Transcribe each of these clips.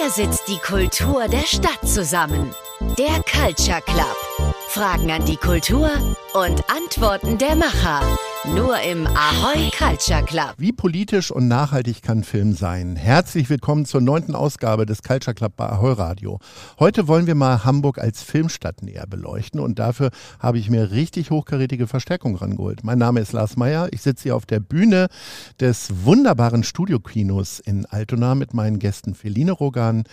Hier sitzt die Kultur der Stadt zusammen. Der Culture Club. Fragen an die Kultur und Antworten der Macher. Nur im Ahoy Culture Club. Wie politisch und nachhaltig kann Film sein? Herzlich willkommen zur neunten Ausgabe des Culture Club bei Ahoy Radio. Heute wollen wir mal Hamburg als Filmstadt näher beleuchten und dafür habe ich mir richtig hochkarätige Verstärkung rangeholt. Mein Name ist Lars Meyer. Ich sitze hier auf der Bühne des wunderbaren Studiokinos in Altona mit meinen Gästen Feline Rogan,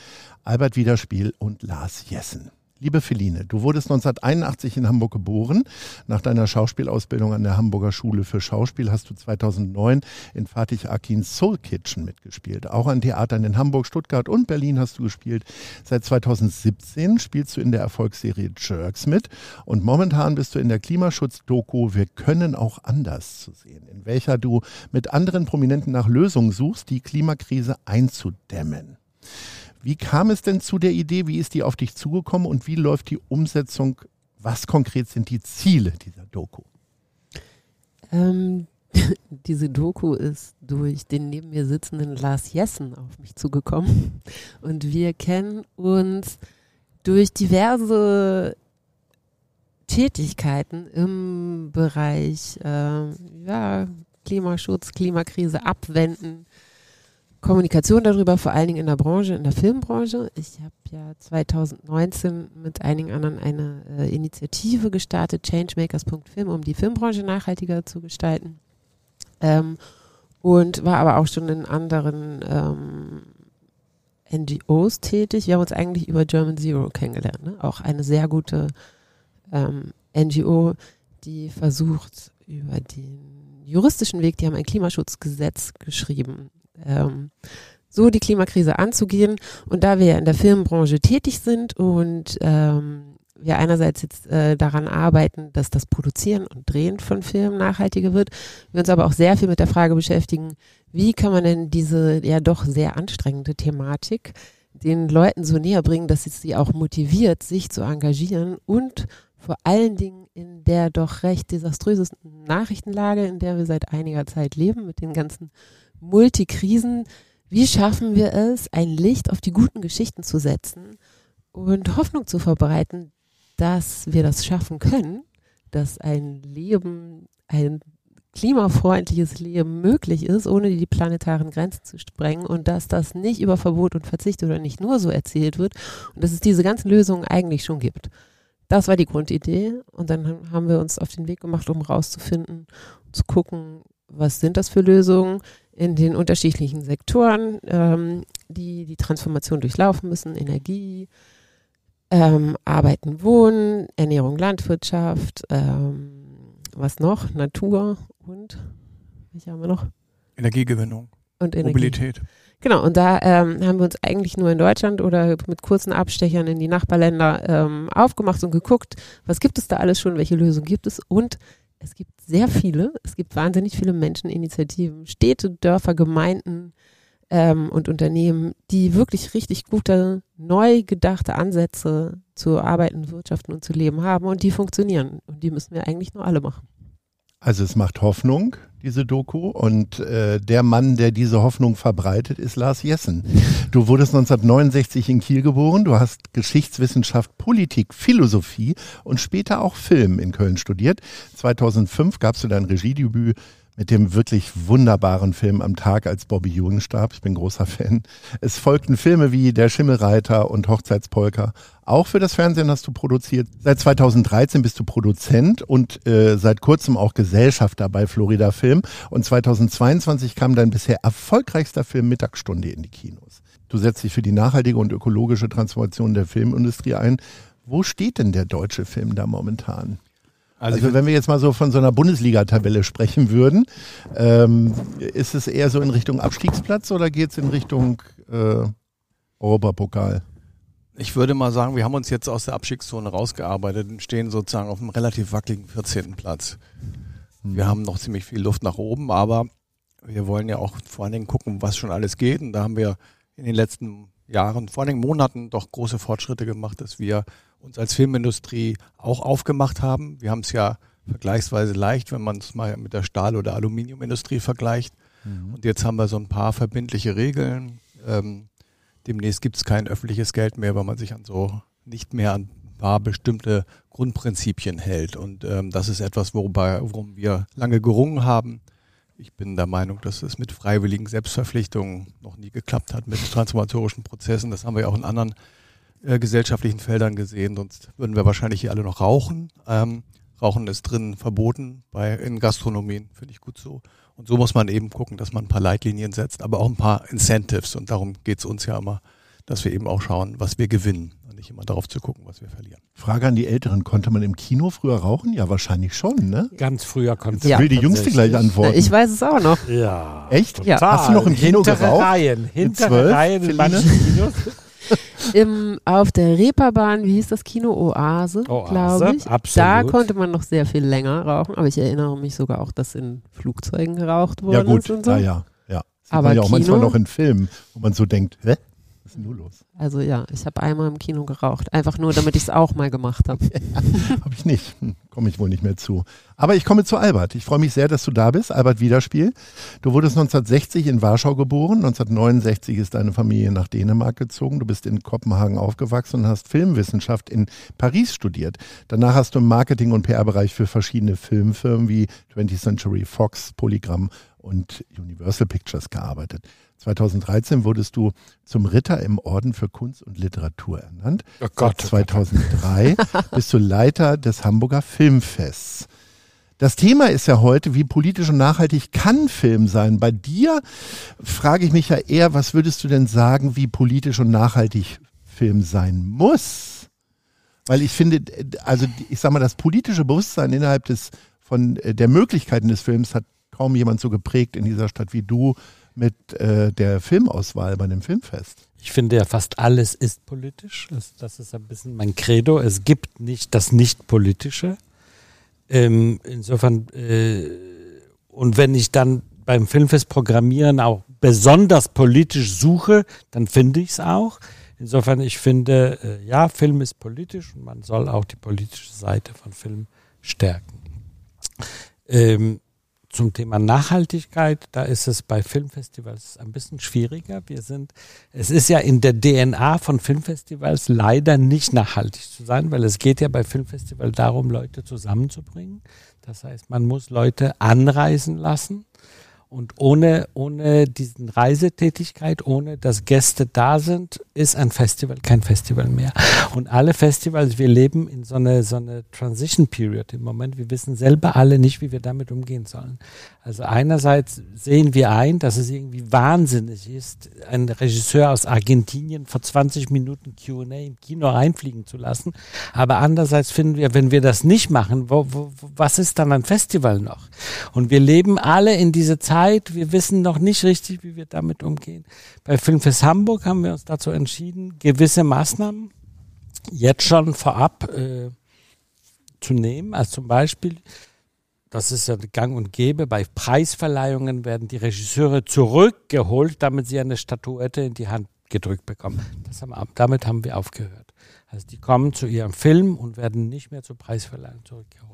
Albert Wiederspiel und Lars Jessen. Liebe Feline, du wurdest 1981 in Hamburg geboren. Nach deiner Schauspielausbildung an der Hamburger Schule für Schauspiel hast du 2009 in Fatih Akins Soul Kitchen mitgespielt. Auch an Theatern in Hamburg, Stuttgart und Berlin hast du gespielt. Seit 2017 spielst du in der Erfolgsserie Jerks mit und momentan bist du in der Klimaschutz-Doku Wir können auch anders zu sehen, in welcher du mit anderen Prominenten nach Lösungen suchst, die Klimakrise einzudämmen. Wie kam es denn zu der Idee? Wie ist die auf dich zugekommen und wie läuft die Umsetzung? Was konkret sind die Ziele dieser Doku? Ähm, diese Doku ist durch den neben mir sitzenden Lars Jessen auf mich zugekommen. Und wir kennen uns durch diverse Tätigkeiten im Bereich äh, ja, Klimaschutz, Klimakrise abwenden, Kommunikation darüber, vor allen Dingen in der Branche, in der Filmbranche. Ich habe ja 2019 mit einigen anderen eine äh, Initiative gestartet, Changemakers.film, um die Filmbranche nachhaltiger zu gestalten. Ähm, und war aber auch schon in anderen ähm, NGOs tätig. Wir haben uns eigentlich über German Zero kennengelernt. Ne? Auch eine sehr gute ähm, NGO, die versucht, über den juristischen Weg, die haben ein Klimaschutzgesetz geschrieben, ähm, so die Klimakrise anzugehen. Und da wir ja in der Filmbranche tätig sind und ähm, wir einerseits jetzt äh, daran arbeiten, dass das Produzieren und Drehen von Filmen nachhaltiger wird, wir uns aber auch sehr viel mit der Frage beschäftigen, wie kann man denn diese ja doch sehr anstrengende Thematik den Leuten so näher bringen, dass es sie auch motiviert, sich zu engagieren und vor allen Dingen in der doch recht desaströsesten Nachrichtenlage, in der wir seit einiger Zeit leben, mit den ganzen Multikrisen, wie schaffen wir es, ein Licht auf die guten Geschichten zu setzen und Hoffnung zu verbreiten, dass wir das schaffen können, dass ein Leben, ein klimafreundliches Leben möglich ist, ohne die planetaren Grenzen zu sprengen und dass das nicht über Verbot und Verzicht oder nicht nur so erzählt wird und dass es diese ganzen Lösungen eigentlich schon gibt. Das war die Grundidee und dann haben wir uns auf den Weg gemacht, um rauszufinden, zu gucken, was sind das für Lösungen, in den unterschiedlichen Sektoren, ähm, die die Transformation durchlaufen müssen, Energie, ähm, Arbeiten, Wohnen, Ernährung, Landwirtschaft, ähm, was noch? Natur und, welche haben wir noch? Energiegewinnung. Und Energie. Mobilität. Genau, und da ähm, haben wir uns eigentlich nur in Deutschland oder mit kurzen Abstechern in die Nachbarländer ähm, aufgemacht und geguckt, was gibt es da alles schon, welche Lösungen gibt es und es gibt sehr viele, es gibt wahnsinnig viele Menscheninitiativen, Städte, Dörfer, Gemeinden ähm, und Unternehmen, die wirklich richtig gute, neu gedachte Ansätze zu arbeiten, wirtschaften und zu leben haben und die funktionieren. Und die müssen wir eigentlich nur alle machen. Also es macht Hoffnung, diese Doku. Und äh, der Mann, der diese Hoffnung verbreitet, ist Lars Jessen. Du wurdest 1969 in Kiel geboren. Du hast Geschichtswissenschaft, Politik, Philosophie und später auch Film in Köln studiert. 2005 gabst du dein Regiedebüt mit dem wirklich wunderbaren Film am Tag, als Bobby Ewing starb. Ich bin großer Fan. Es folgten Filme wie Der Schimmelreiter und Hochzeitspolka. Auch für das Fernsehen hast du produziert. Seit 2013 bist du Produzent und äh, seit kurzem auch Gesellschafter bei Florida Film. Und 2022 kam dein bisher erfolgreichster Film Mittagsstunde in die Kinos. Du setzt dich für die nachhaltige und ökologische Transformation der Filmindustrie ein. Wo steht denn der deutsche Film da momentan? Also, also wenn wir jetzt mal so von so einer Bundesliga-Tabelle sprechen würden, ähm, ist es eher so in Richtung Abstiegsplatz oder geht es in Richtung äh, Europapokal? Ich würde mal sagen, wir haben uns jetzt aus der Abstiegszone rausgearbeitet und stehen sozusagen auf einem relativ wackeligen 14. Platz. Wir hm. haben noch ziemlich viel Luft nach oben, aber wir wollen ja auch vor allen Dingen gucken, was schon alles geht. Und da haben wir in den letzten Jahren, vor allen Dingen Monaten, doch große Fortschritte gemacht, dass wir uns als Filmindustrie auch aufgemacht haben. Wir haben es ja vergleichsweise leicht, wenn man es mal mit der Stahl- oder Aluminiumindustrie vergleicht. Mhm. Und jetzt haben wir so ein paar verbindliche Regeln, ähm, demnächst gibt es kein öffentliches Geld mehr, weil man sich an so nicht mehr an ein paar bestimmte Grundprinzipien hält. Und ähm, das ist etwas, worüber, worum wir lange gerungen haben. Ich bin der Meinung, dass es mit freiwilligen Selbstverpflichtungen noch nie geklappt hat, mit transformatorischen Prozessen. Das haben wir ja auch in anderen äh, gesellschaftlichen Feldern gesehen, sonst würden wir wahrscheinlich hier alle noch rauchen. Ähm, Rauchen ist drin verboten bei in Gastronomien, finde ich gut so. Und so muss man eben gucken, dass man ein paar Leitlinien setzt, aber auch ein paar Incentives. Und darum geht es uns ja immer, dass wir eben auch schauen, was wir gewinnen und nicht immer darauf zu gucken, was wir verlieren. Frage an die Älteren, konnte man im Kino früher rauchen? Ja, wahrscheinlich schon, ne? Ganz früher konnte Jetzt Ja. will die Jüngste gleich antworten. Ich weiß es auch noch. Ja. Echt? Ja. Hast du noch im Kino hintere geraucht? Reihen, hintere Reihen in manchen Kinos. Im, auf der Reeperbahn, wie hieß das Kino? Oase, Oase, glaube ich. absolut. Da konnte man noch sehr viel länger rauchen, aber ich erinnere mich sogar auch, dass in Flugzeugen geraucht Ja worden gut, ist und so. ja, ja, ja. Aber ja auch manchmal Kino? noch in Filmen, wo man so denkt, hä? Was ist denn nun los? Also ja, ich habe einmal im Kino geraucht, einfach nur, damit ich es auch mal gemacht habe. Habe ich nicht. Hm, Komme ich wohl nicht mehr zu. Aber ich komme zu Albert. Ich freue mich sehr, dass du da bist. Albert Wiederspiel. Du wurdest 1960 in Warschau geboren. 1969 ist deine Familie nach Dänemark gezogen. Du bist in Kopenhagen aufgewachsen und hast Filmwissenschaft in Paris studiert. Danach hast du im Marketing- und PR-Bereich für verschiedene Filmfirmen wie 20th Century Fox, Polygram und Universal Pictures gearbeitet. 2013 wurdest du zum Ritter im Orden für Kunst und Literatur ernannt. Oh Gott. Seit 2003 bist du Leiter des Hamburger Filmfests. Das Thema ist ja heute, wie politisch und nachhaltig kann Film sein? Bei dir frage ich mich ja eher, was würdest du denn sagen, wie politisch und nachhaltig Film sein muss? Weil ich finde, also ich sag mal, das politische Bewusstsein innerhalb des von äh, der Möglichkeiten des Films hat kaum jemand so geprägt in dieser Stadt wie du mit äh, der Filmauswahl bei dem Filmfest. Ich finde ja fast alles ist politisch. Das, ist ein bisschen mein Credo. Es gibt nicht das Nicht-Politische. Ähm, insofern, äh, und wenn ich dann beim Filmfest Programmieren auch besonders politisch suche, dann finde ich es auch. Insofern, ich finde, äh, ja, Film ist politisch und man soll auch die politische Seite von Film stärken. Ähm, zum Thema Nachhaltigkeit, da ist es bei Filmfestivals ein bisschen schwieriger. Wir sind, es ist ja in der DNA von Filmfestivals leider nicht nachhaltig zu sein, weil es geht ja bei Filmfestivals darum, Leute zusammenzubringen. Das heißt, man muss Leute anreisen lassen. Und ohne, ohne diesen Reisetätigkeit, ohne dass Gäste da sind, ist ein Festival kein Festival mehr. Und alle Festivals, wir leben in so eine, so eine Transition Period im Moment. Wir wissen selber alle nicht, wie wir damit umgehen sollen. Also einerseits sehen wir ein, dass es irgendwie wahnsinnig ist, einen Regisseur aus Argentinien vor 20 Minuten Q&A im Kino einfliegen zu lassen. Aber andererseits finden wir, wenn wir das nicht machen, wo, wo, was ist dann ein Festival noch? Und wir leben alle in diese Zeit, wir wissen noch nicht richtig, wie wir damit umgehen. Bei Filmfest Hamburg haben wir uns dazu entschieden, gewisse Maßnahmen jetzt schon vorab äh, zu nehmen. Also zum Beispiel, das ist ja gang und gäbe, bei Preisverleihungen werden die Regisseure zurückgeholt, damit sie eine Statuette in die Hand gedrückt bekommen. Haben, damit haben wir aufgehört. Also die kommen zu ihrem Film und werden nicht mehr zur Preisverleihung zurückgeholt.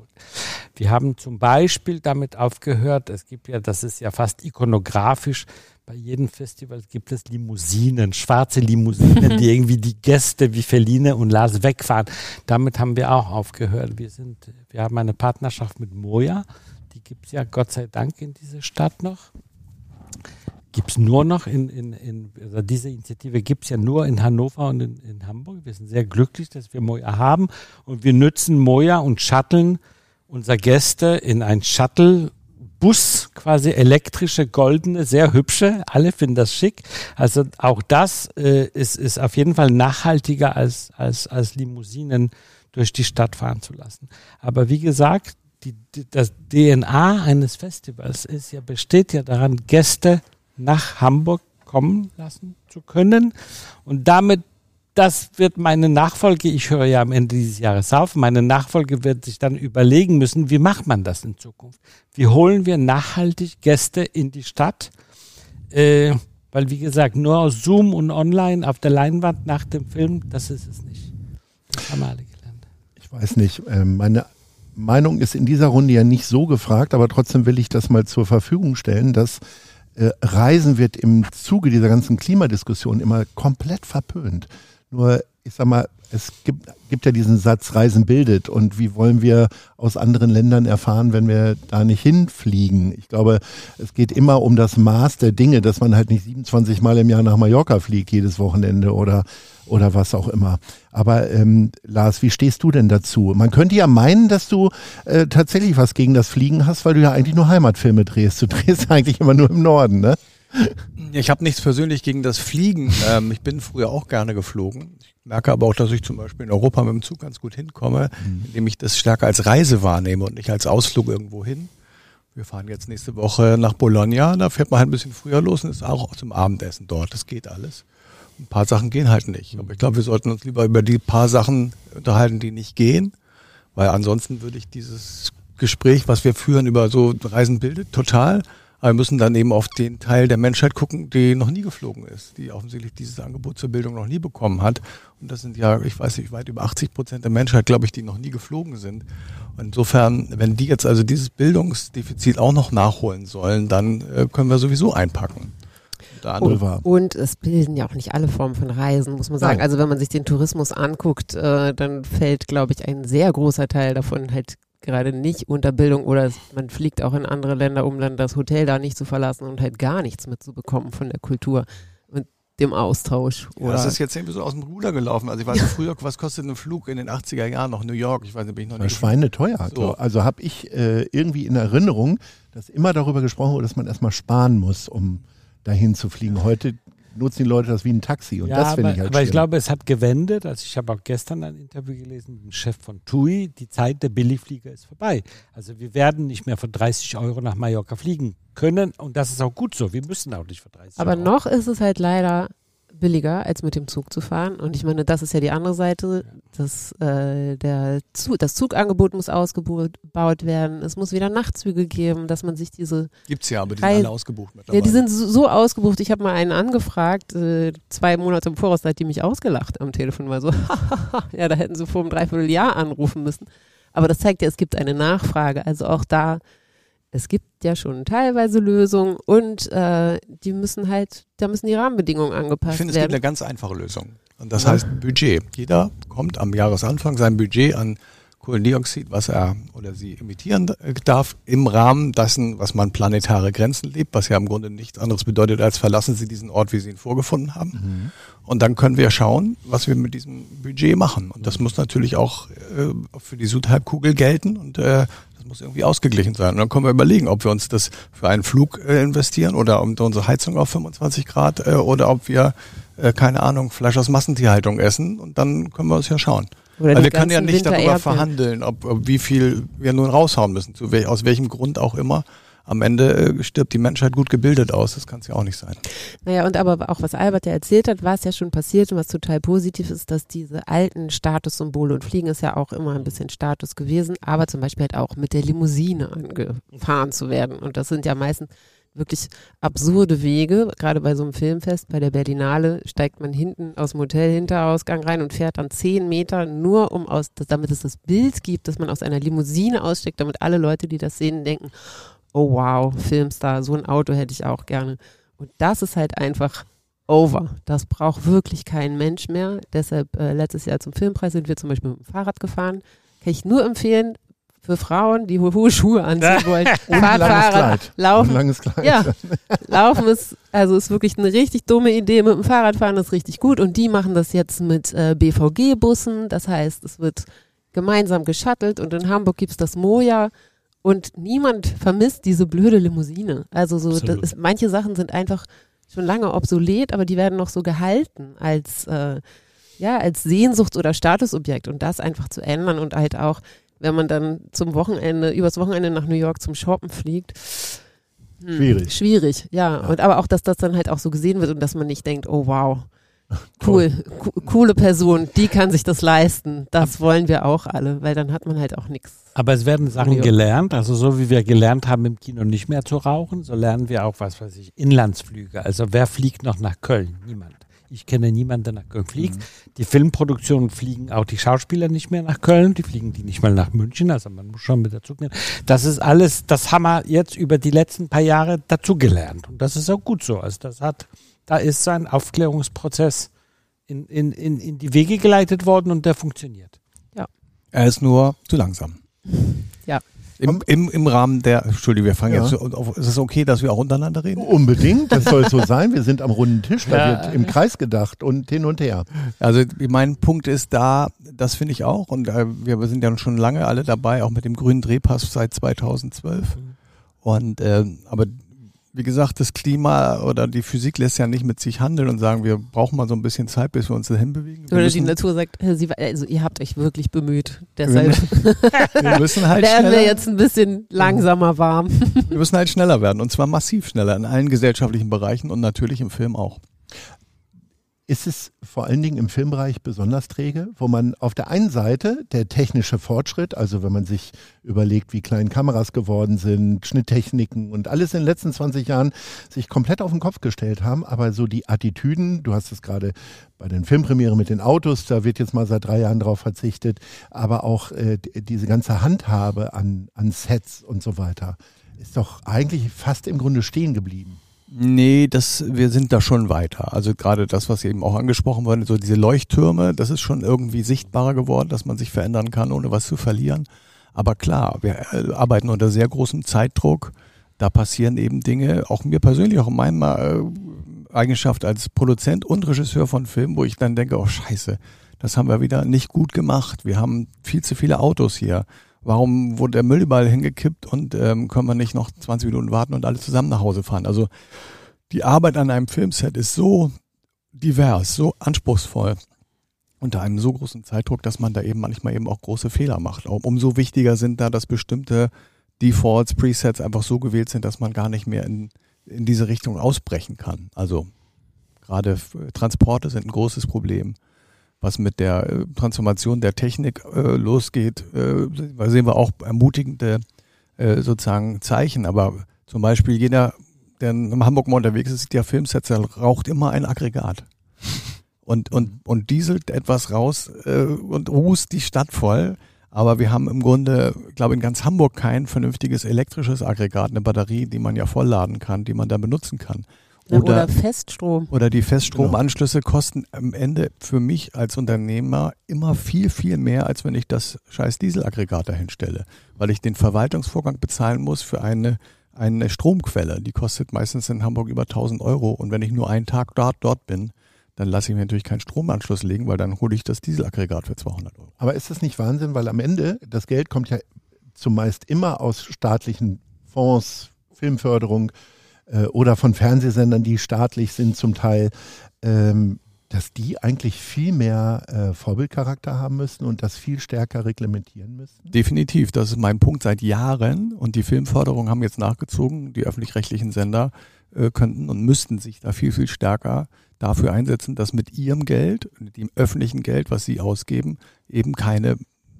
Wir haben zum Beispiel damit aufgehört, es gibt ja, das ist ja fast ikonografisch, bei jedem Festival gibt es Limousinen, schwarze Limousinen, die irgendwie die Gäste wie Feline und Lars wegfahren. Damit haben wir auch aufgehört. Wir, sind, wir haben eine Partnerschaft mit Moja, die gibt es ja Gott sei Dank in dieser Stadt noch. Gibt es nur noch in, in, in also diese Initiative gibt es ja nur in Hannover und in, in Hamburg. Wir sind sehr glücklich, dass wir Moja haben und wir nutzen Moja und shutteln unsere Gäste in ein Shuttle-Bus, quasi elektrische, goldene, sehr hübsche. Alle finden das schick. Also auch das äh, ist, ist auf jeden Fall nachhaltiger als, als, als Limousinen durch die Stadt fahren zu lassen. Aber wie gesagt, die, die, das DNA eines Festivals ist ja, besteht ja daran, Gäste nach Hamburg kommen lassen zu können. Und damit, das wird meine Nachfolge, ich höre ja am Ende dieses Jahres auf, meine Nachfolge wird sich dann überlegen müssen, wie macht man das in Zukunft? Wie holen wir nachhaltig Gäste in die Stadt? Äh, weil, wie gesagt, nur aus Zoom und online auf der Leinwand nach dem Film, das ist es nicht. Das haben alle gelernt. Ich weiß nicht. ähm, Meine Meinung ist in dieser Runde ja nicht so gefragt, aber trotzdem will ich das mal zur Verfügung stellen, dass äh, Reisen wird im Zuge dieser ganzen Klimadiskussion immer komplett verpönt. Nur, ich sag mal, es gibt, gibt ja diesen Satz, Reisen bildet. Und wie wollen wir aus anderen Ländern erfahren, wenn wir da nicht hinfliegen? Ich glaube, es geht immer um das Maß der Dinge, dass man halt nicht 27 Mal im Jahr nach Mallorca fliegt, jedes Wochenende oder, oder was auch immer. Aber ähm, Lars, wie stehst du denn dazu? Man könnte ja meinen, dass du äh, tatsächlich was gegen das Fliegen hast, weil du ja eigentlich nur Heimatfilme drehst. Du drehst eigentlich immer nur im Norden, ne? Ich habe nichts persönlich gegen das Fliegen. Ähm, ich bin früher auch gerne geflogen. Ich merke aber auch, dass ich zum Beispiel in Europa mit dem Zug ganz gut hinkomme, mhm. indem ich das stärker als Reise wahrnehme und nicht als Ausflug irgendwo hin. Wir fahren jetzt nächste Woche nach Bologna, da fährt man halt ein bisschen früher los und ist auch zum Abendessen dort. Das geht alles. Ein paar Sachen gehen halt nicht. Aber ich glaube, wir sollten uns lieber über die paar Sachen unterhalten, die nicht gehen, weil ansonsten würde ich dieses Gespräch, was wir führen über so Reisen bildet, total aber wir müssen dann eben auf den Teil der Menschheit gucken, die noch nie geflogen ist, die offensichtlich dieses Angebot zur Bildung noch nie bekommen hat. Und das sind ja, ich weiß nicht, weit über 80 Prozent der Menschheit, glaube ich, die noch nie geflogen sind. Und insofern, wenn die jetzt also dieses Bildungsdefizit auch noch nachholen sollen, dann äh, können wir sowieso einpacken. Und, und, es bilden ja auch nicht alle Formen von Reisen, muss man sagen. Nein. Also wenn man sich den Tourismus anguckt, äh, dann fällt, glaube ich, ein sehr großer Teil davon halt gerade nicht unter Bildung oder man fliegt auch in andere Länder, um dann das Hotel da nicht zu verlassen und halt gar nichts mitzubekommen von der Kultur und dem Austausch. Ja, das ist jetzt irgendwie so aus dem Ruder gelaufen. Also ich weiß nicht, früher, was kostet ein Flug in den 80er Jahren noch New York? Ich weiß nicht, bin ich noch nicht. Schweine teuer. So. Also habe ich äh, irgendwie in Erinnerung, dass immer darüber gesprochen wurde, dass man erstmal sparen muss, um dahin zu fliegen. Heute nutzen die Leute das wie ein Taxi und ja, das finde ich halt Aber schlimm. ich glaube, es hat gewendet. Also ich habe auch gestern ein Interview gelesen mit dem Chef von TUI. Die Zeit der Billigflieger ist vorbei. Also wir werden nicht mehr für 30 Euro nach Mallorca fliegen können und das ist auch gut so. Wir müssen auch nicht für 30 aber Euro. Aber noch ist es halt leider billiger, als mit dem Zug zu fahren. Und ich meine, das ist ja die andere Seite. Das, äh, der Zug, das Zugangebot muss ausgebaut werden. Es muss wieder Nachtzüge geben, dass man sich diese. Gibt's ja, aber die sind alle ausgebucht mittlerweile. Ja, die sind so, so ausgebucht. Ich habe mal einen angefragt, äh, zwei Monate im Voraus, da hat die mich ausgelacht am Telefon, weil so, ja, da hätten sie vor einem Dreivierteljahr anrufen müssen. Aber das zeigt ja, es gibt eine Nachfrage. Also auch da es gibt ja schon teilweise Lösungen und äh, die müssen halt, da müssen die Rahmenbedingungen angepasst werden. Ich finde, es gibt eine ganz einfache Lösung. Und das ja. heißt Budget. Jeder kommt am Jahresanfang sein Budget an Kohlendioxid, was er oder sie emittieren darf, im Rahmen dessen, was man planetare Grenzen lebt, was ja im Grunde nichts anderes bedeutet, als verlassen Sie diesen Ort, wie Sie ihn vorgefunden haben. Mhm. Und dann können wir schauen, was wir mit diesem Budget machen. Und das muss natürlich auch äh, für die Südhalbkugel gelten und äh, muss irgendwie ausgeglichen sein. Und dann können wir überlegen, ob wir uns das für einen Flug äh, investieren oder um unsere Heizung auf 25 Grad äh, oder ob wir, äh, keine Ahnung, Fleisch aus Massentierhaltung essen. Und dann können wir uns ja schauen. Weil wir können ja nicht darüber verhandeln, ob, ob, wie viel wir nun raushauen müssen, zu wel aus welchem Grund auch immer am Ende äh, stirbt die Menschheit gut gebildet aus. Das kann es ja auch nicht sein. Naja, und aber auch was Albert ja erzählt hat, was ja schon passiert und was total positiv ist, dass diese alten Statussymbole und Fliegen ist ja auch immer ein bisschen Status gewesen, aber zum Beispiel halt auch mit der Limousine angefahren zu werden. Und das sind ja meistens wirklich absurde Wege. Gerade bei so einem Filmfest, bei der Berlinale, steigt man hinten aus dem Hotel Hinterausgang rein und fährt dann zehn Meter nur um aus, damit es das Bild gibt, dass man aus einer Limousine aussteigt, damit alle Leute, die das sehen, denken, oh wow, Filmstar, so ein Auto hätte ich auch gerne. Und das ist halt einfach over. Das braucht wirklich kein Mensch mehr. Deshalb äh, letztes Jahr zum Filmpreis sind wir zum Beispiel mit dem Fahrrad gefahren. Kann ich nur empfehlen, für Frauen, die hohe Schuhe anziehen wollen. Fahrrad, laufen. langes Kleid. Ja, laufen ist, also ist wirklich eine richtig dumme Idee. Mit dem Fahrradfahren ist richtig gut. Und die machen das jetzt mit äh, BVG-Bussen. Das heißt, es wird gemeinsam geschattelt und in Hamburg gibt es das Moja und niemand vermisst diese blöde Limousine. Also so, ist, manche Sachen sind einfach schon lange obsolet, aber die werden noch so gehalten als äh, ja als Sehnsuchts- oder Statusobjekt und das einfach zu ändern und halt auch, wenn man dann zum Wochenende übers Wochenende nach New York zum Shoppen fliegt. Hm, schwierig. Schwierig, ja. ja. Und aber auch, dass das dann halt auch so gesehen wird und dass man nicht denkt, oh wow, Cool, coole Person, die kann sich das leisten. Das wollen wir auch alle, weil dann hat man halt auch nichts. Aber es werden Sachen gelernt, also so wie wir gelernt haben im Kino nicht mehr zu rauchen, so lernen wir auch, was weiß ich, Inlandsflüge. Also wer fliegt noch nach Köln? Niemand. Ich kenne niemanden, der nach Köln fliegt. Mhm. Die Filmproduktionen fliegen auch die Schauspieler nicht mehr nach Köln, die fliegen die nicht mal nach München, also man muss schon mit dazu nehmen. Das ist alles, das haben wir jetzt über die letzten paar Jahre dazugelernt. Und das ist auch gut so. Also das hat, da ist sein Aufklärungsprozess in, in, in, in die Wege geleitet worden und der funktioniert. Ja. Er ist nur zu langsam. Ja. Im, im, Im Rahmen der, Entschuldigung, wir fangen ja. jetzt auf, ist es okay, dass wir auch untereinander reden? Unbedingt, das soll so sein. Wir sind am runden Tisch, da ja. wird im Kreis gedacht und hin und her. Also mein Punkt ist da, das finde ich auch und äh, wir sind ja schon lange alle dabei, auch mit dem grünen Drehpass seit 2012. Mhm. Und äh, aber wie gesagt, das Klima oder die Physik lässt ja nicht mit sich handeln und sagen, wir brauchen mal so ein bisschen Zeit, bis wir uns dahin bewegen. oder die Natur sagt, Sie, also ihr habt euch wirklich bemüht. Deshalb wir müssen halt werden wir jetzt ein bisschen langsamer warm. wir müssen halt schneller werden und zwar massiv schneller in allen gesellschaftlichen Bereichen und natürlich im Film auch ist es vor allen Dingen im Filmbereich besonders träge, wo man auf der einen Seite der technische Fortschritt, also wenn man sich überlegt, wie klein Kameras geworden sind, Schnitttechniken und alles in den letzten 20 Jahren sich komplett auf den Kopf gestellt haben, aber so die Attitüden, du hast es gerade bei den Filmpremieren mit den Autos, da wird jetzt mal seit drei Jahren drauf verzichtet, aber auch äh, diese ganze Handhabe an, an Sets und so weiter, ist doch eigentlich fast im Grunde stehen geblieben. Nee, das, wir sind da schon weiter. Also gerade das, was eben auch angesprochen wurde, so diese Leuchttürme, das ist schon irgendwie sichtbarer geworden, dass man sich verändern kann, ohne was zu verlieren. Aber klar, wir äh, arbeiten unter sehr großem Zeitdruck. Da passieren eben Dinge, auch mir persönlich, auch in meiner äh, Eigenschaft als Produzent und Regisseur von Filmen, wo ich dann denke, oh scheiße, das haben wir wieder nicht gut gemacht. Wir haben viel zu viele Autos hier warum wurde der Müll überall hingekippt und ähm, können wir nicht noch 20 Minuten warten und alle zusammen nach Hause fahren? Also die Arbeit an einem Filmset ist so divers, so anspruchsvoll unter einem so großen Zeitdruck, dass man da eben manchmal eben auch große Fehler macht. Umso wichtiger sind da, dass bestimmte Defaults, Presets einfach so gewählt sind, dass man gar nicht mehr in, in diese Richtung ausbrechen kann. Also gerade Transporte sind ein großes Problem was mit der äh, Transformation der Technik äh, losgeht, äh, sehen wir auch ermutigende äh, sozusagen Zeichen. Aber zum Beispiel jeder, der in Hamburg mal unterwegs ist, der raucht immer ein Aggregat. Und, und, und dieselt etwas raus äh, und rußt die Stadt voll. Aber wir haben im Grunde, glaube in ganz Hamburg kein vernünftiges elektrisches Aggregat, eine Batterie, die man ja vollladen kann, die man dann benutzen kann. Oder, oder Feststrom. Oder die Feststromanschlüsse genau. kosten am Ende für mich als Unternehmer immer viel, viel mehr, als wenn ich das scheiß Dieselaggregat dahin stelle. Weil ich den Verwaltungsvorgang bezahlen muss für eine, eine Stromquelle. Die kostet meistens in Hamburg über 1000 Euro. Und wenn ich nur einen Tag dort, dort bin, dann lasse ich mir natürlich keinen Stromanschluss legen, weil dann hole ich das Dieselaggregat für 200 Euro. Aber ist das nicht Wahnsinn? Weil am Ende, das Geld kommt ja zumeist immer aus staatlichen Fonds, Filmförderung, äh, oder von Fernsehsendern, die staatlich sind zum Teil, ähm, dass die eigentlich viel mehr äh, Vorbildcharakter haben müssen und das viel stärker reglementieren müssen? Definitiv, das ist mein Punkt seit Jahren und die Filmförderung haben jetzt nachgezogen. Die öffentlich-rechtlichen Sender äh, könnten und müssten sich da viel, viel stärker dafür einsetzen, dass mit ihrem Geld, mit dem öffentlichen Geld, was sie ausgeben, eben keine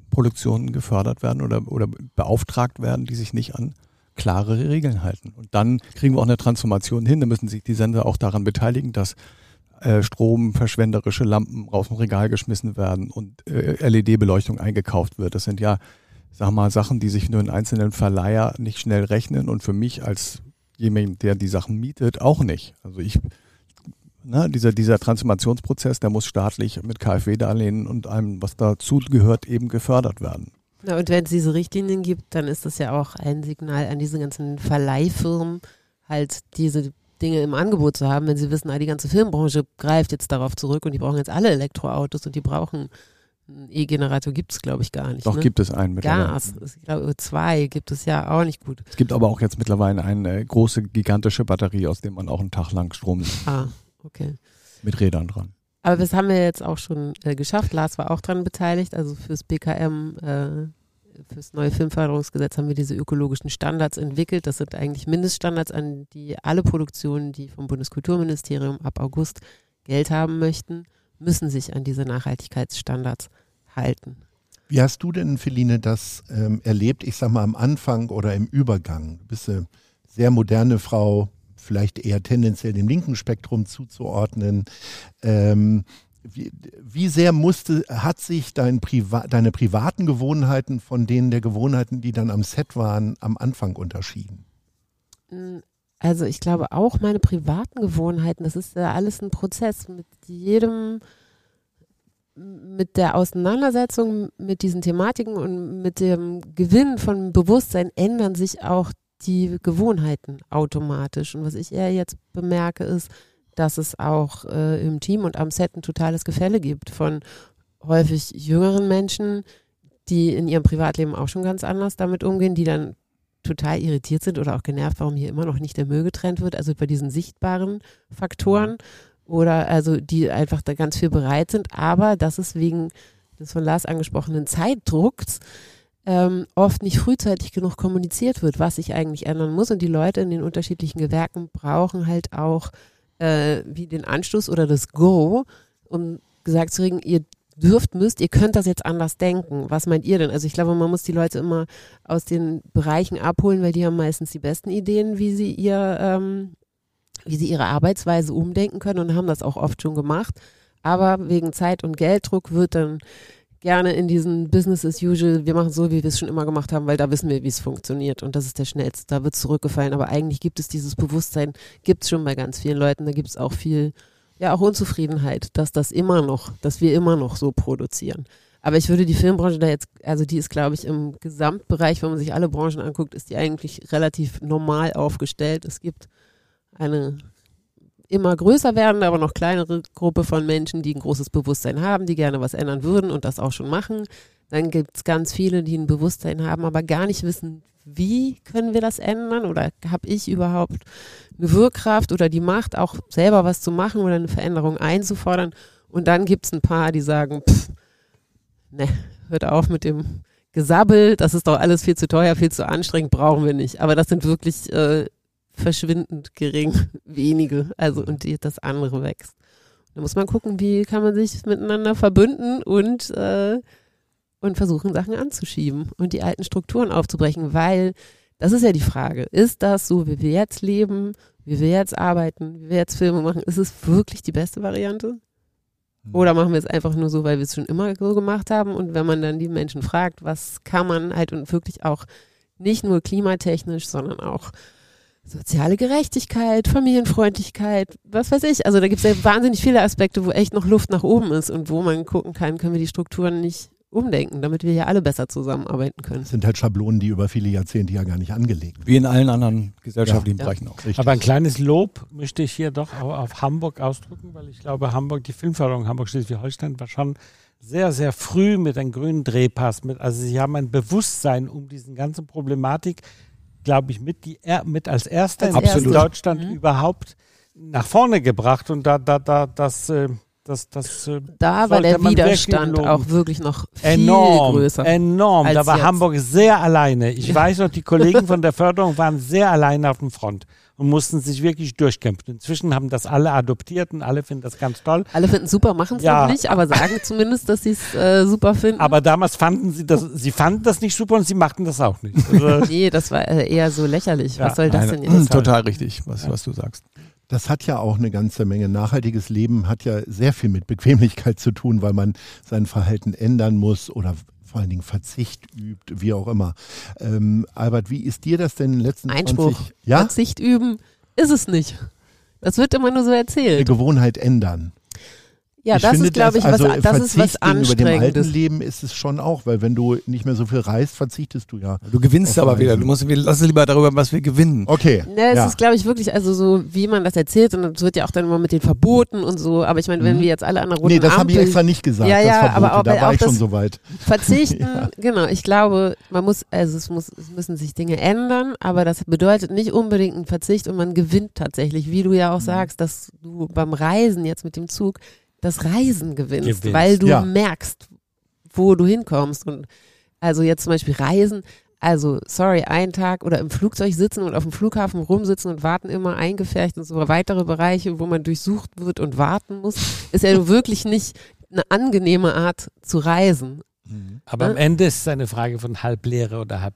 Produktionen gefördert werden oder, oder beauftragt werden, die sich nicht an klare Regeln halten. Und dann kriegen wir auch eine Transformation hin. Da müssen sich die Sender auch daran beteiligen, dass äh, stromverschwenderische Lampen raus dem Regal geschmissen werden und äh, LED-Beleuchtung eingekauft wird. Das sind ja, sag mal, Sachen, die sich nur in einzelnen Verleiher nicht schnell rechnen und für mich als jemand, der die Sachen mietet, auch nicht. Also ich, ne, dieser, dieser Transformationsprozess, der muss staatlich mit KfW-Darlehen und allem, was dazu gehört, eben gefördert werden. Ja, und wenn es diese Richtlinien gibt, dann ist das ja auch ein Signal an diese ganzen Verleihfirmen, halt diese Dinge im Angebot zu haben, wenn sie wissen, ah, die ganze Filmbranche greift jetzt darauf zurück und die brauchen jetzt alle Elektroautos und die brauchen einen E-Generator gibt es, glaube ich, gar nicht. Doch, ne? gibt es einen mittlerweile. Gas, ich glaube, zwei gibt es ja auch nicht gut. Es gibt aber auch jetzt mittlerweile eine große, gigantische Batterie, aus der man auch einen Tag lang Strom Ah, okay. Mit Rädern dran. Aber das haben wir jetzt auch schon äh, geschafft. Lars war auch dran beteiligt. Also fürs BKM, äh, fürs neue Filmförderungsgesetz haben wir diese ökologischen Standards entwickelt. Das sind eigentlich Mindeststandards, an die alle Produktionen, die vom Bundeskulturministerium ab August Geld haben möchten, müssen sich an diese Nachhaltigkeitsstandards halten. Wie hast du denn, Feline, das ähm, erlebt, ich sag mal am Anfang oder im Übergang? Du bist eine sehr moderne Frau, vielleicht eher tendenziell dem linken Spektrum zuzuordnen. Ähm, wie, wie, sehr musste, hat sich dein Priva deine privaten Gewohnheiten von denen der Gewohnheiten, die dann am Set waren, am Anfang unterschieden? Also ich glaube auch meine privaten Gewohnheiten, das ist ja alles ein Prozess mit jedem, mit der Auseinandersetzung mit diesen Thematiken und mit dem Gewinn von Bewusstsein ändern sich auch die Gewohnheiten automatisch. Und was ich eher jetzt bemerke, ist, dass es auch äh, im Team und am Set ein totales Gefälle gibt von häufig jüngeren Menschen, die in ihrem Privatleben auch schon ganz anders damit umgehen, die dann total irritiert sind oder auch genervt, warum hier immer noch nicht der Müll getrennt wird, also bei diesen sichtbaren Faktoren oder also die einfach da ganz viel bereit sind, aber das ist wegen des von Lars angesprochenen Zeitdrucks ähm, oft nicht frühzeitig genug kommuniziert wird, was sich eigentlich ändern muss und die Leute in den unterschiedlichen Gewerken brauchen halt auch äh, wie den Anstoß oder das Go, um gesagt zu kriegen, ihr dürft, müsst, ihr könnt das jetzt anders denken. Was meint ihr denn? Also ich glaube, man muss die Leute immer aus den Bereichen abholen, weil die haben meistens die besten Ideen, wie sie ihr, ähm, wie sie ihre Arbeitsweise umdenken können und haben das auch oft schon gemacht. Aber wegen Zeit- und Gelddruck wird dann gerne in diesen Business as usual, wir machen so, wie wir es schon immer gemacht haben, weil da wissen wir, wie es funktioniert und das ist der schnellste, da wird zurückgefallen. Aber eigentlich gibt es dieses Bewusstsein, gibt es schon bei ganz vielen Leuten, da gibt es auch viel, ja auch Unzufriedenheit, dass das immer noch, dass wir immer noch so produzieren. Aber ich würde die Filmbranche da jetzt, also die ist, glaube ich, im Gesamtbereich, wenn man sich alle Branchen anguckt, ist die eigentlich relativ normal aufgestellt. Es gibt eine immer größer werdende, aber noch kleinere Gruppe von Menschen, die ein großes Bewusstsein haben, die gerne was ändern würden und das auch schon machen. Dann gibt es ganz viele, die ein Bewusstsein haben, aber gar nicht wissen, wie können wir das ändern oder habe ich überhaupt eine Wirkkraft oder die Macht, auch selber was zu machen oder eine Veränderung einzufordern. Und dann gibt es ein paar, die sagen, pff, ne, hört auf mit dem Gesabbel, das ist doch alles viel zu teuer, viel zu anstrengend, brauchen wir nicht. Aber das sind wirklich äh, verschwindend gering, wenige, also und die, das andere wächst. Da muss man gucken, wie kann man sich miteinander verbünden und, äh, und versuchen, Sachen anzuschieben und die alten Strukturen aufzubrechen, weil das ist ja die Frage. Ist das so, wie wir jetzt leben, wie wir jetzt arbeiten, wie wir jetzt Filme machen? Ist es wirklich die beste Variante? Hm. Oder machen wir es einfach nur so, weil wir es schon immer so gemacht haben? Und wenn man dann die Menschen fragt, was kann man halt und wirklich auch nicht nur klimatechnisch, sondern auch soziale Gerechtigkeit, Familienfreundlichkeit, was weiß ich. Also da gibt es ja wahnsinnig viele Aspekte, wo echt noch Luft nach oben ist und wo man gucken kann, können wir die Strukturen nicht umdenken, damit wir ja alle besser zusammenarbeiten können. Das sind halt Schablonen, die über viele Jahrzehnte ja gar nicht angelegt werden. Wie in allen anderen gesellschaftlichen ja. Bereichen auch. Richtig. Aber ein kleines Lob möchte ich hier doch auf Hamburg ausdrücken, weil ich glaube, Hamburg, die Filmförderung Hamburg-Schleswig-Holstein war schon sehr, sehr früh mit einem grünen Drehpass. Mit, also sie haben ein Bewusstsein um diesen ganzen Problematik glaube ich, mit, die, mit als erster als in Deutschland mhm. überhaupt nach vorne gebracht. Und da, da, da, das, äh, das, das, äh, da war der Widerstand wirklich auch wirklich noch viel enorm, größer. Enorm. Da war jetzt. Hamburg sehr alleine. Ich weiß noch, die Kollegen von der Förderung waren sehr alleine auf dem Front und mussten sich wirklich durchkämpfen. Inzwischen haben das alle adoptiert und alle finden das ganz toll. Alle finden es super, machen es ja. noch nicht, aber sagen zumindest, dass sie es äh, super finden. Aber damals fanden sie das, sie fanden das nicht super und sie machten das auch nicht. Also nee, das war äh, eher so lächerlich. Ja. Was soll das Nein, denn jetzt? Total richtig, was, was du sagst. Das hat ja auch eine ganze Menge. Nachhaltiges Leben hat ja sehr viel mit Bequemlichkeit zu tun, weil man sein Verhalten ändern muss oder vor allen Dingen Verzicht übt, wie auch immer. Ähm, Albert, wie ist dir das denn in den letzten Einspruch. 20 Ja? Verzicht üben ist es nicht. Das wird immer nur so erzählt. Die Gewohnheit ändern. Ja, ich das finde, ist, glaube ich, also was, das ist was Anstrengendes. Über dem alten Leben ist es schon auch, weil wenn du nicht mehr so viel reist, verzichtest du ja. Du gewinnst aber wieder. Du musst, lass uns lieber darüber, was wir gewinnen. Okay. Ja, es ja. ist, glaube ich, wirklich, also so, wie man das erzählt und es wird ja auch dann immer mit den Verboten und so. Aber ich meine, wenn mhm. wir jetzt alle an der roten Nee, das habe ich extra nicht gesagt. Ja, ja, Verbote, aber auch, da war ich schon so weit. Verzichten, ja. genau. Ich glaube, man muss, also es muss, es müssen sich Dinge ändern, aber das bedeutet nicht unbedingt einen Verzicht und man gewinnt tatsächlich, wie du ja auch mhm. sagst, dass du beim Reisen jetzt mit dem Zug das Reisen gewinnst, gewinnst. weil du ja. merkst, wo du hinkommst. Und also jetzt zum Beispiel Reisen, also sorry, einen Tag oder im Flugzeug sitzen und auf dem Flughafen rumsitzen und warten immer eingefärcht und so weitere Bereiche, wo man durchsucht wird und warten muss, ist ja wirklich nicht eine angenehme Art zu reisen. Mhm. Aber ne? am Ende ist es eine Frage von halb leere oder halb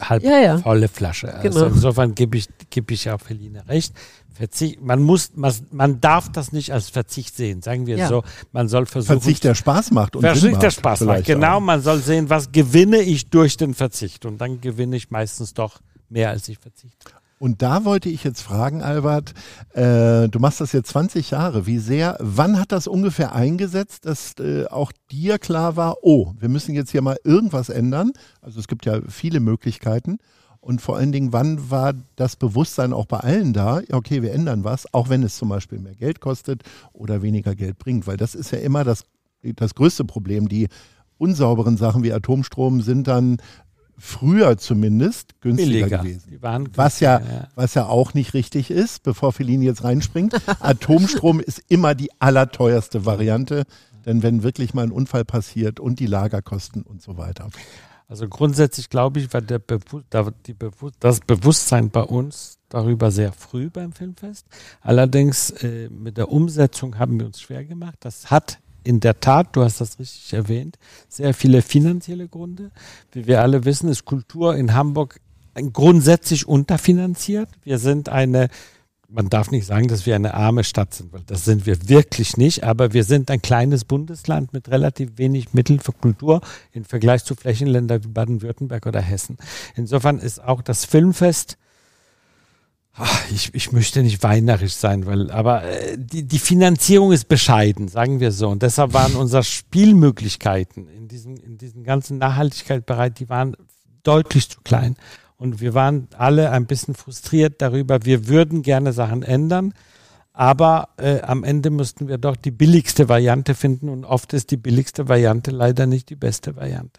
halb Ja, ja. volle Flasche. Also Genau. insofern gebe ich, gebe ich auch Feline recht. Verzicht, man muss, man, man darf das nicht als Verzicht sehen, sagen wir Ja. so. Man soll versuchen. Verzicht, der Spaß macht und Verzicht, der macht Spaß macht. Genau, auch. man soll sehen, was gewinne ich durch den Verzicht. Und dann gewinne ich meistens doch mehr, als ich verzichte. Und da wollte ich jetzt fragen, Albert, äh, du machst das jetzt 20 Jahre. Wie sehr, wann hat das ungefähr eingesetzt, dass äh, auch dir klar war, oh, wir müssen jetzt hier mal irgendwas ändern? Also es gibt ja viele Möglichkeiten. Und vor allen Dingen, wann war das Bewusstsein auch bei allen da? Okay, wir ändern was, auch wenn es zum Beispiel mehr Geld kostet oder weniger Geld bringt. Weil das ist ja immer das, das größte Problem. Die unsauberen Sachen wie Atomstrom sind dann früher zumindest günstiger Billiger. gewesen. Die waren Was ja, günstiger, was ja auch nicht richtig ist, bevor Feline jetzt reinspringt. Atomstrom ist immer die allerteuerste Variante, denn wenn wirklich mal ein Unfall passiert und die Lagerkosten und so weiter. Also grundsätzlich glaube ich, war der Bewu da- die Bewu das Bewusstsein bei uns darüber sehr früh beim Filmfest. Allerdings äh, mit der Umsetzung haben wir uns schwer gemacht. Das hat in der Tat, du hast das richtig erwähnt, sehr viele finanzielle Gründe. Wie wir alle wissen, ist Kultur in Hamburg grundsätzlich unterfinanziert. Wir sind eine man darf nicht sagen, dass wir eine arme Stadt sind, weil das sind wir wirklich nicht, aber wir sind ein kleines Bundesland mit relativ wenig Mitteln für Kultur im Vergleich zu Flächenländern wie Baden-Württemberg oder Hessen. Insofern ist auch das Filmfest, ach, ich, ich möchte nicht weihnachtlich sein, weil, aber äh, die, die Finanzierung ist bescheiden, sagen wir so. Und deshalb waren unsere Spielmöglichkeiten in diesem, in diesem ganzen Nachhaltigkeitsbereich, die waren deutlich zu klein. Und wir waren alle ein bisschen frustriert darüber. Wir würden gerne Sachen ändern, aber äh, am Ende müssten wir doch die billigste Variante finden und oft ist die billigste Variante leider nicht die beste Variante.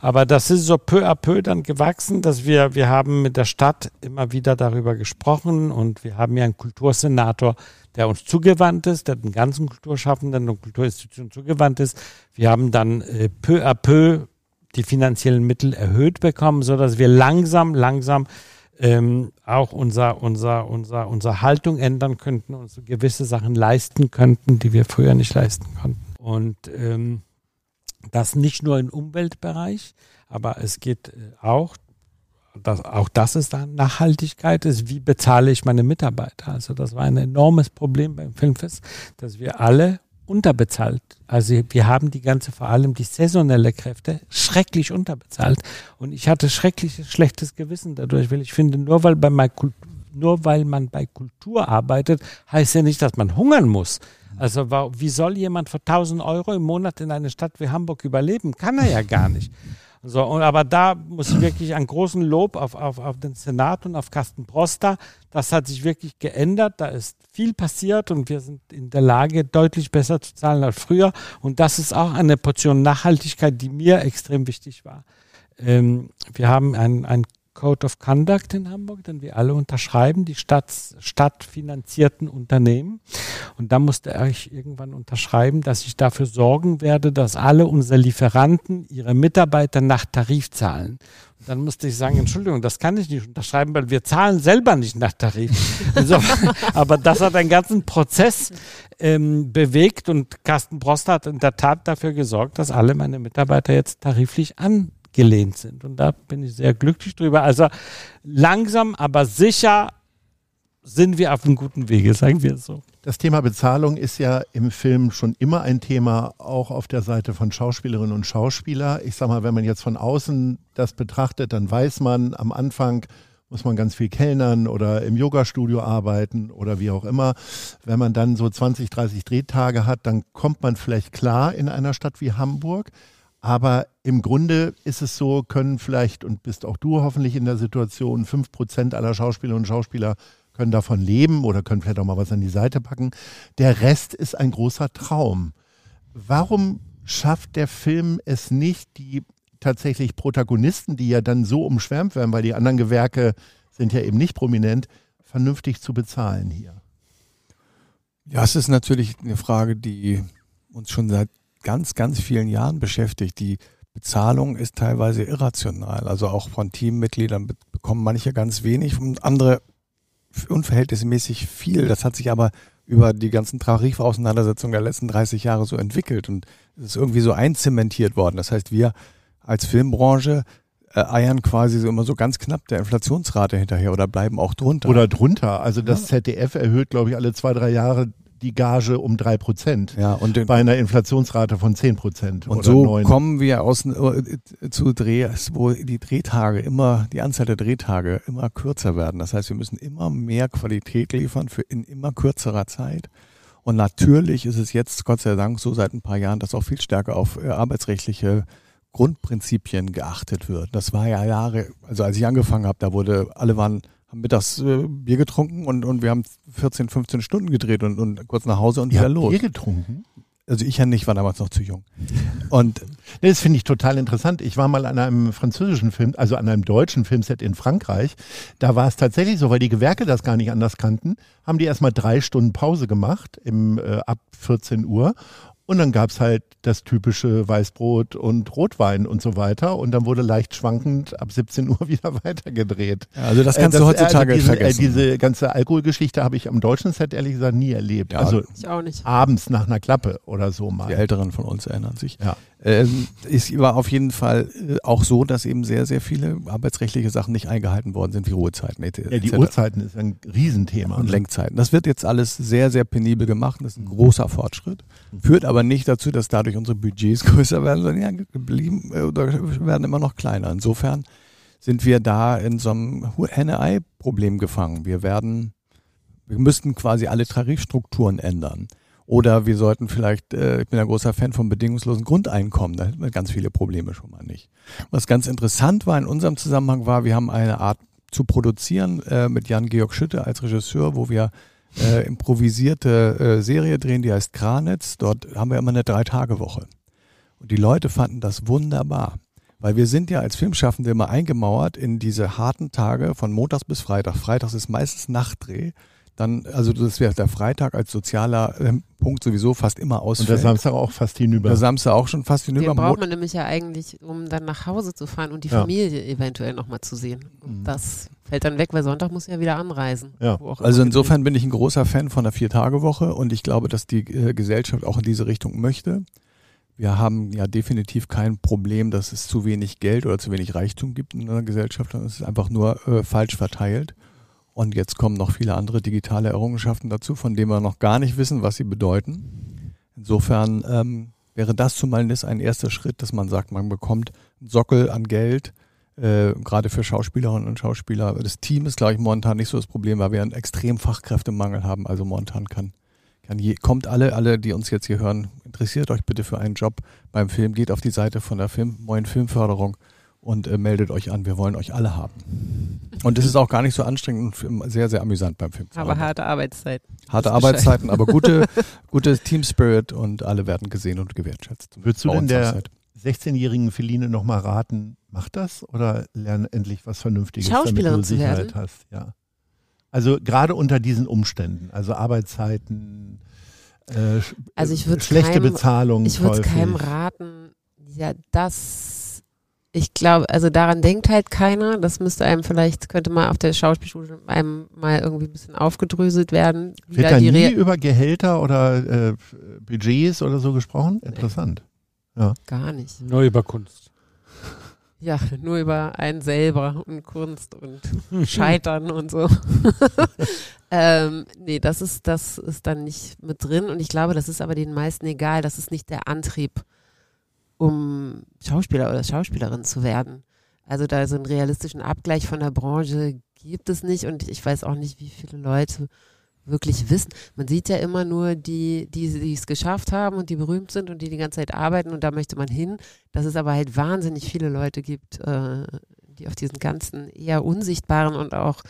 Aber das ist so peu à peu dann gewachsen, dass wir, wir haben mit der Stadt immer wieder darüber gesprochen und wir haben ja einen Kultursenator, der uns zugewandt ist, der den ganzen Kulturschaffenden und Kulturinstitutionen zugewandt ist. Wir haben dann äh, peu à peu die finanziellen Mittel erhöht bekommen, so dass wir langsam, langsam ähm, auch unser, unser, unser, unsere Haltung ändern könnten und so gewisse Sachen leisten könnten, die wir früher nicht leisten konnten. Und ähm, das nicht nur im Umweltbereich, aber es geht äh, auch, das, auch das ist dann Nachhaltigkeit, ist, wie bezahle ich meine Mitarbeiter? Also das war ein enormes Problem beim Filmfest, dass wir alle unterbezahlt. Also wir haben die ganze, vor allem die saisonelle Kräfte, schrecklich unterbezahlt. Und ich hatte schreckliches, schlechtes Gewissen dadurch, weil ich finde, nur weil, bei nur weil man bei Kultur arbeitet, heißt ja nicht, dass man hungern muss. Also wie soll jemand für 1000 Euro im Monat in einer Stadt wie Hamburg überleben? Kann er ja gar nicht. So, und, aber da muss ich wirklich einen großen Lob auf, auf, auf den Senat und auf Carsten Proster. Das hat sich wirklich geändert. Da ist viel passiert und wir sind in der Lage, deutlich besser zu zahlen als früher. Und das ist auch eine Portion Nachhaltigkeit, die mir extrem wichtig war. Ähm, wir haben ein, ein Code of Conduct in Hamburg, den wir alle unterschreiben, die Stadt, stadtfinanzierten Unternehmen. Und da musste ich irgendwann unterschreiben, dass ich dafür sorgen werde, dass alle unsere Lieferanten ihre Mitarbeiter nach Tarif zahlen. Und dann musste ich sagen, Entschuldigung, das kann ich nicht unterschreiben, weil wir zahlen selber nicht nach Tarif. Insofern, aber das hat einen ganzen Prozess ähm, bewegt und Carsten Broster hat in der Tat dafür gesorgt, dass alle meine Mitarbeiter jetzt tariflich angelehnt sind. Und da bin ich sehr glücklich drüber. Also langsam, aber sicher sind wir auf einem guten Wege, sagen wir es so. Das Thema Bezahlung ist ja im Film schon immer ein Thema, auch auf der Seite von Schauspielerinnen und Schauspieler. Ich sag mal, wenn man jetzt von außen das betrachtet, dann weiß man, am Anfang muss man ganz viel kellnern oder im Yogastudio arbeiten oder wie auch immer. Wenn man dann so 20, 30 Drehtage hat, dann kommt man vielleicht klar in einer Stadt wie Hamburg. Aber im Grunde ist es so, können vielleicht, und bist auch du hoffentlich in der Situation, fünf Prozent aller Schauspielerinnen und Schauspieler können davon leben oder können vielleicht auch mal was an die Seite packen. Der Rest ist ein großer Traum. Warum schafft der Film es nicht, die tatsächlich Protagonisten, die ja dann so umschwärmt werden, weil die anderen Gewerke sind ja eben nicht prominent, vernünftig zu bezahlen hier? Ja, es ist natürlich eine Frage, die uns schon seit ganz, ganz vielen Jahren beschäftigt. Die Bezahlung ist teilweise irrational. Also auch von Teammitgliedern be- bekommen manche ganz wenig und andere unverhältnismäßig viel. Das hat sich aber über die ganzen Tarifauseinandersetzungen der letzten 30 Jahre so entwickelt und es ist irgendwie so einzementiert worden. Das heißt, wir als Filmbranche äh, eiern quasi so immer so ganz knapp der Inflationsrate hinterher oder bleiben auch drunter. Oder drunter. Also das ZDF erhöht, glaube ich, alle zwei, drei Jahre die Gage um drei Prozent. Ja, und Bei einer Inflationsrate von zehn Prozent. Und so neun. kommen wir aus, äh, zu Drehs, wo die Drehtage immer, die Anzahl der Drehtage immer kürzer werden. Das heißt, wir müssen immer mehr Qualität liefern für in immer kürzerer Zeit. Und natürlich ist es jetzt, Gott sei Dank, so seit ein paar Jahren, dass auch viel stärker auf äh, arbeitsrechtliche Grundprinzipien geachtet wird. Das war ja Jahre, also als ich angefangen habe, da wurde, alle waren, haben mittags äh, Bier getrunken und, und wir haben 14, 15 Stunden gedreht und, und kurz nach Hause und Ihr wieder los. Bier getrunken? Also ich ja nicht, war damals noch zu jung. Und Nee, Das finde ich total interessant. Ich war mal an einem französischen Film, also an einem deutschen Filmset in Frankreich. Da war es tatsächlich so, weil die Gewerke das gar nicht anders kannten, haben die erstmal drei Stunden Pause gemacht im, äh, ab 14 Uhr. Und dann gab's halt das typische Weißbrot und Rotwein und so weiter. Und dann wurde leicht schwankend ab 17 Uhr wieder weitergedreht. Ja, also das Äh, kannst du heutzutage also diese, vergessen. Äh, diese ganze Alkoholgeschichte habe ich am deutschen Set ehrlich gesagt nie erlebt. Ja, also Ich auch nicht. abends nach einer Klappe oder so mal. Die Älteren von uns erinnern sich. Ja. Ähm, es war auf jeden Fall äh, auch so, dass eben sehr, sehr viele arbeitsrechtliche Sachen nicht eingehalten worden sind, wie Ruhezeiten. Ja, die. Uhrzeiten ist ein Riesenthema. und ne? Lenkzeiten. Das wird jetzt alles sehr, sehr penibel gemacht. Das ist ein großer Fortschritt. Führt aber nicht dazu, dass dadurch unsere Budgets größer werden, sondern ja, geblieben äh, oder werden immer noch kleiner. Insofern sind wir da in so einem Henne-Ei-Problem gefangen. Wir werden, wir müssten quasi alle Tarifstrukturen ändern. Oder wir sollten vielleicht, äh, ich bin ein großer Fan vom bedingungslosen Grundeinkommen, da hätten wir ganz viele Probleme schon mal nicht. Was ganz interessant war in unserem Zusammenhang war, wir haben eine Art zu produzieren äh, mit Jan-Georg Schütte als Regisseur, wo wir äh, improvisierte äh, Serie drehen, die heißt Kranitz. Dort haben wir immer eine Drei-Tage-Woche. Und die Leute fanden das wunderbar. Weil wir sind ja als Filmschaffende immer eingemauert in diese harten Tage von Montags bis Freitag. Freitags ist meistens Nachtdreh. Dann, also das wäre der Freitag als sozialer ähm, Punkt sowieso fast immer Und der ausfällt. Samstag auch fast hinüber. Der Samstag auch schon fast hinüber. Den braucht man nämlich ja eigentlich, um dann nach Hause zu fahren und die Ja. Familie eventuell nochmal zu sehen. Und Mhm. das fällt dann weg, weil Sonntag muss ja wieder anreisen. Ja. Also insofern bin ich ein großer Fan von der Vier-Tage-Woche und ich glaube, dass die äh, Gesellschaft auch in diese Richtung möchte. Wir haben ja definitiv kein Problem, dass es zu wenig Geld oder zu wenig Reichtum gibt in einer Gesellschaft, sondern es ist einfach nur äh, falsch verteilt. Und jetzt kommen noch viele andere digitale Errungenschaften dazu, von denen wir noch gar nicht wissen, was sie bedeuten. Insofern ähm, wäre das zumindest ein erster Schritt, dass man sagt, man bekommt einen Sockel an Geld, äh, gerade für Schauspielerinnen und Schauspieler. Das Team ist, glaube ich, momentan nicht so das Problem, weil wir einen extremen Fachkräftemangel haben. Also momentan kann, kann je, kommt alle, alle, die uns jetzt hier hören, interessiert euch bitte für einen Job beim Film, geht auf die Seite von der Film, neuen Filmförderung und äh, meldet euch an. Wir wollen euch alle haben. Und es ist auch gar nicht so anstrengend und sehr, sehr amüsant beim Film. Aber harte Arbeitszeit. Harte. Arbeitszeiten, aber gute, gute Team Spirit und alle werden gesehen und gewertschätzt. Würdest du denn der auch seit- 16-jährigen Feline nochmal raten, mach das oder lern endlich was Vernünftiges, Schauspielerin damit du zu Sicherheit werden? hast? Ja. Also gerade unter diesen Umständen, also Arbeitszeiten, äh, Also ich würd's schlechte keinem- Bezahlung. Ich würde es keinem raten. Ja, das, ich glaube, also daran denkt halt keiner. Das müsste einem vielleicht, könnte mal auf der Schauspielschule einem mal irgendwie ein bisschen aufgedröselt werden. Wird da nie über Gehälter oder äh, Budgets oder so gesprochen? Interessant. Gar nicht. Nur über Kunst. Ja, nur über einen selber und Kunst und Scheitern und so. ähm, nee, das ist, das ist dann nicht mit drin und ich glaube, das ist aber den meisten egal. Das ist nicht der Antrieb, um Schauspieler oder Schauspielerin zu werden. Also da so einen realistischen Abgleich von der Branche gibt es nicht und ich weiß auch nicht, wie viele Leute wirklich wissen. Man sieht ja immer nur die, die die es geschafft haben und die berühmt sind und die die ganze Zeit arbeiten und da möchte man hin. Dass es aber halt wahnsinnig viele Leute gibt, äh, die auf diesen ganzen eher unsichtbaren und auch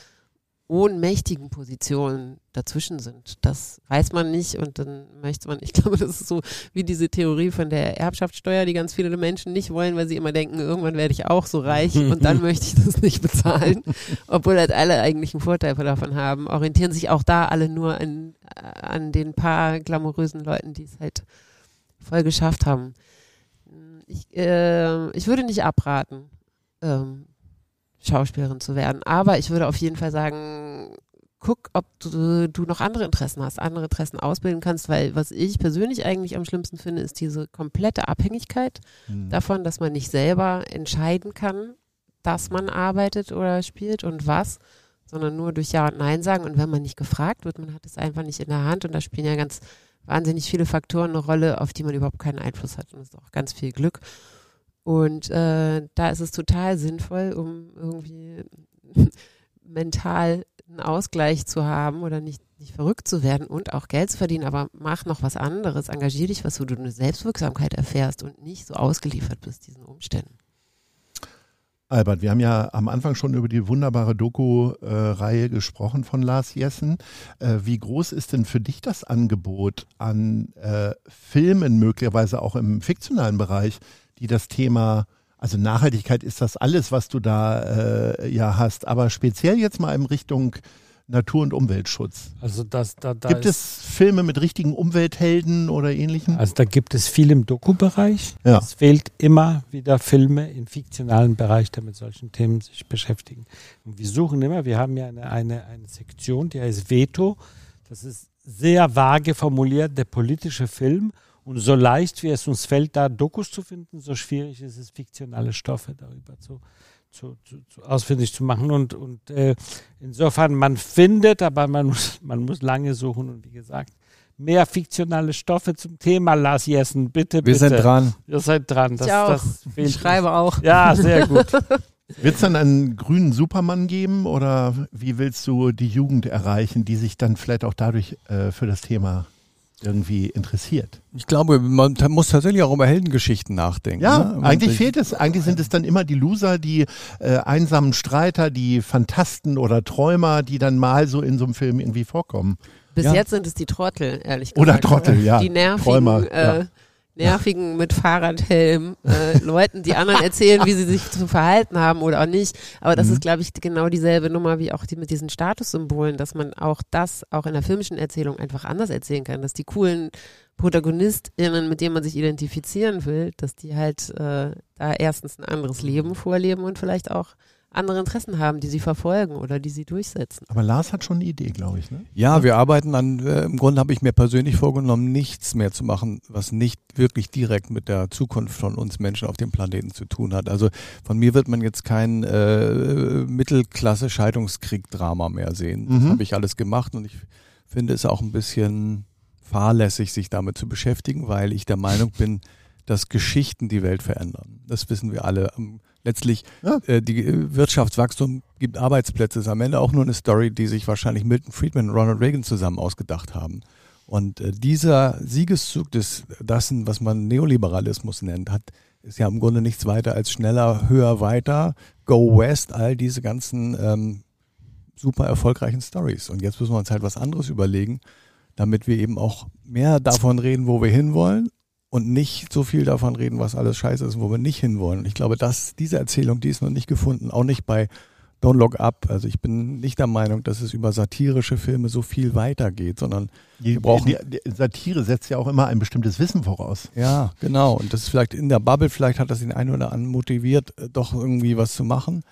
ohnmächtigen Positionen dazwischen sind. Das weiß man nicht und dann möchte man, ich glaube, das ist so wie diese Theorie von der Erbschaftssteuer, die ganz viele Menschen nicht wollen, weil sie immer denken, irgendwann werde ich auch so reich und dann möchte ich das nicht bezahlen, obwohl halt alle eigentlich einen Vorteil davon haben. Orientieren sich auch da alle nur an, an den paar glamourösen Leuten, die es halt voll geschafft haben. Ich, äh, ich würde nicht abraten, ähm, Schauspielerin zu werden. Aber ich würde auf jeden Fall sagen, guck, ob du, du noch andere Interessen hast, andere Interessen ausbilden kannst, weil was ich persönlich eigentlich am schlimmsten finde, ist diese komplette Abhängigkeit Hm. davon, dass man nicht selber entscheiden kann, dass man arbeitet oder spielt und was, sondern nur durch Ja und Nein sagen. Und wenn man nicht gefragt wird, man hat es einfach nicht in der Hand und da spielen ja ganz wahnsinnig viele Faktoren eine Rolle, auf die man überhaupt keinen Einfluss hat. Und das ist auch ganz viel Glück. Und äh, da ist es total sinnvoll, um irgendwie mental einen Ausgleich zu haben oder nicht, nicht verrückt zu werden und auch Geld zu verdienen, aber mach noch was anderes, engagier dich was, wo du eine Selbstwirksamkeit erfährst und nicht so ausgeliefert bist diesen Umständen. Albert, wir haben ja am Anfang schon über die wunderbare Doku-Reihe äh, gesprochen von Lars Jessen. Äh, wie groß ist denn für dich das Angebot an äh, Filmen, möglicherweise auch im fiktionalen Bereich, die das Thema, also Nachhaltigkeit ist das alles, was du da äh, ja hast, aber speziell jetzt mal in Richtung Natur- und Umweltschutz. Also das, da, da gibt es Filme mit richtigen Umwelthelden oder ähnlichem? Also da gibt es viel im Doku-Bereich. Ja. Es fehlt immer wieder Filme im fiktionalen Bereich, die mit solchen Themen sich beschäftigen. Und wir suchen immer, wir haben ja eine, eine, eine Sektion, die heißt Veto. Das ist sehr vage formuliert, der politische Film. Und so leicht wie es uns fällt, da Dokus zu finden, so schwierig ist es, fiktionale Stoffe darüber zu, zu, zu, zu ausfindig zu machen. Und, und äh, insofern, man findet, aber man muss, man muss lange suchen. Und wie gesagt, mehr fiktionale Stoffe zum Thema Lars Jessen, bitte, Wir bitte. sind dran. Ihr seid dran. Das, ich auch. das ich schreibe auch. Ja, sehr gut. Wird es dann einen grünen Supermann geben oder wie willst du die Jugend erreichen, die sich dann vielleicht auch dadurch äh, für das Thema irgendwie interessiert? Ich glaube, man muss tatsächlich auch über Heldengeschichten nachdenken. Ja, ne? eigentlich fehlt es. Eigentlich sind es dann immer die Loser, die äh, einsamen Streiter, die Fantasten oder Träumer, die dann mal so in so einem Film irgendwie vorkommen. Bis Ja. jetzt sind es die Trottel, ehrlich gesagt. Oder Trottel, ja. Die nervigen, Träumer, äh, ja. Nervigen mit Fahrradhelm äh, Leuten, die anderen erzählen, wie sie sich zu verhalten haben oder auch nicht. Aber das Mhm. ist, glaube ich, genau dieselbe Nummer wie auch die mit diesen Statussymbolen, dass man auch das auch in der filmischen Erzählung einfach anders erzählen kann, dass die coolen ProtagonistInnen, mit denen man sich identifizieren will, dass die halt äh, da erstens ein anderes Leben vorleben und vielleicht auch andere Interessen haben, die sie verfolgen oder die sie durchsetzen. Aber Lars hat schon eine Idee, glaube ich. Ne? Ja, wir arbeiten an, äh, im Grunde habe ich mir persönlich vorgenommen, nichts mehr zu machen, was nicht wirklich direkt mit der Zukunft von uns Menschen auf dem Planeten zu tun hat. Also von mir wird man jetzt kein äh, Mittelklasse-Scheidungskrieg-Drama mehr sehen. Das Mhm. habe ich alles gemacht und ich finde es auch ein bisschen fahrlässig, sich damit zu beschäftigen, weil ich der Meinung bin, dass Geschichten die Welt verändern. Das wissen wir alle. Ähm, Letztlich, Ja. äh, die äh, Wirtschaftswachstum gibt Arbeitsplätze, ist am Ende auch nur eine Story, die sich wahrscheinlich Milton Friedman und Ronald Reagan zusammen ausgedacht haben. Und äh, dieser Siegeszug des, dessen, was man Neoliberalismus nennt, hat, ist ja im Grunde nichts weiter als schneller, höher, weiter, go west, all diese ganzen ähm, super erfolgreichen Stories. Und jetzt müssen wir uns halt was anderes überlegen, damit wir eben auch mehr davon reden, wo wir hinwollen und nicht so viel davon reden, was alles scheiße ist, wo wir nicht hinwollen. Und ich glaube, dass diese Erzählung, die ist noch nicht gefunden, auch nicht bei Don't Look Up. Also ich bin nicht der Meinung, dass es über satirische Filme so viel weitergeht, sondern Die, brauchen- die, die Satire setzt ja auch immer ein bestimmtes Wissen voraus. ja, genau. Und das ist vielleicht in der Bubble, vielleicht hat das den einen oder anderen motiviert, äh, doch irgendwie was zu machen.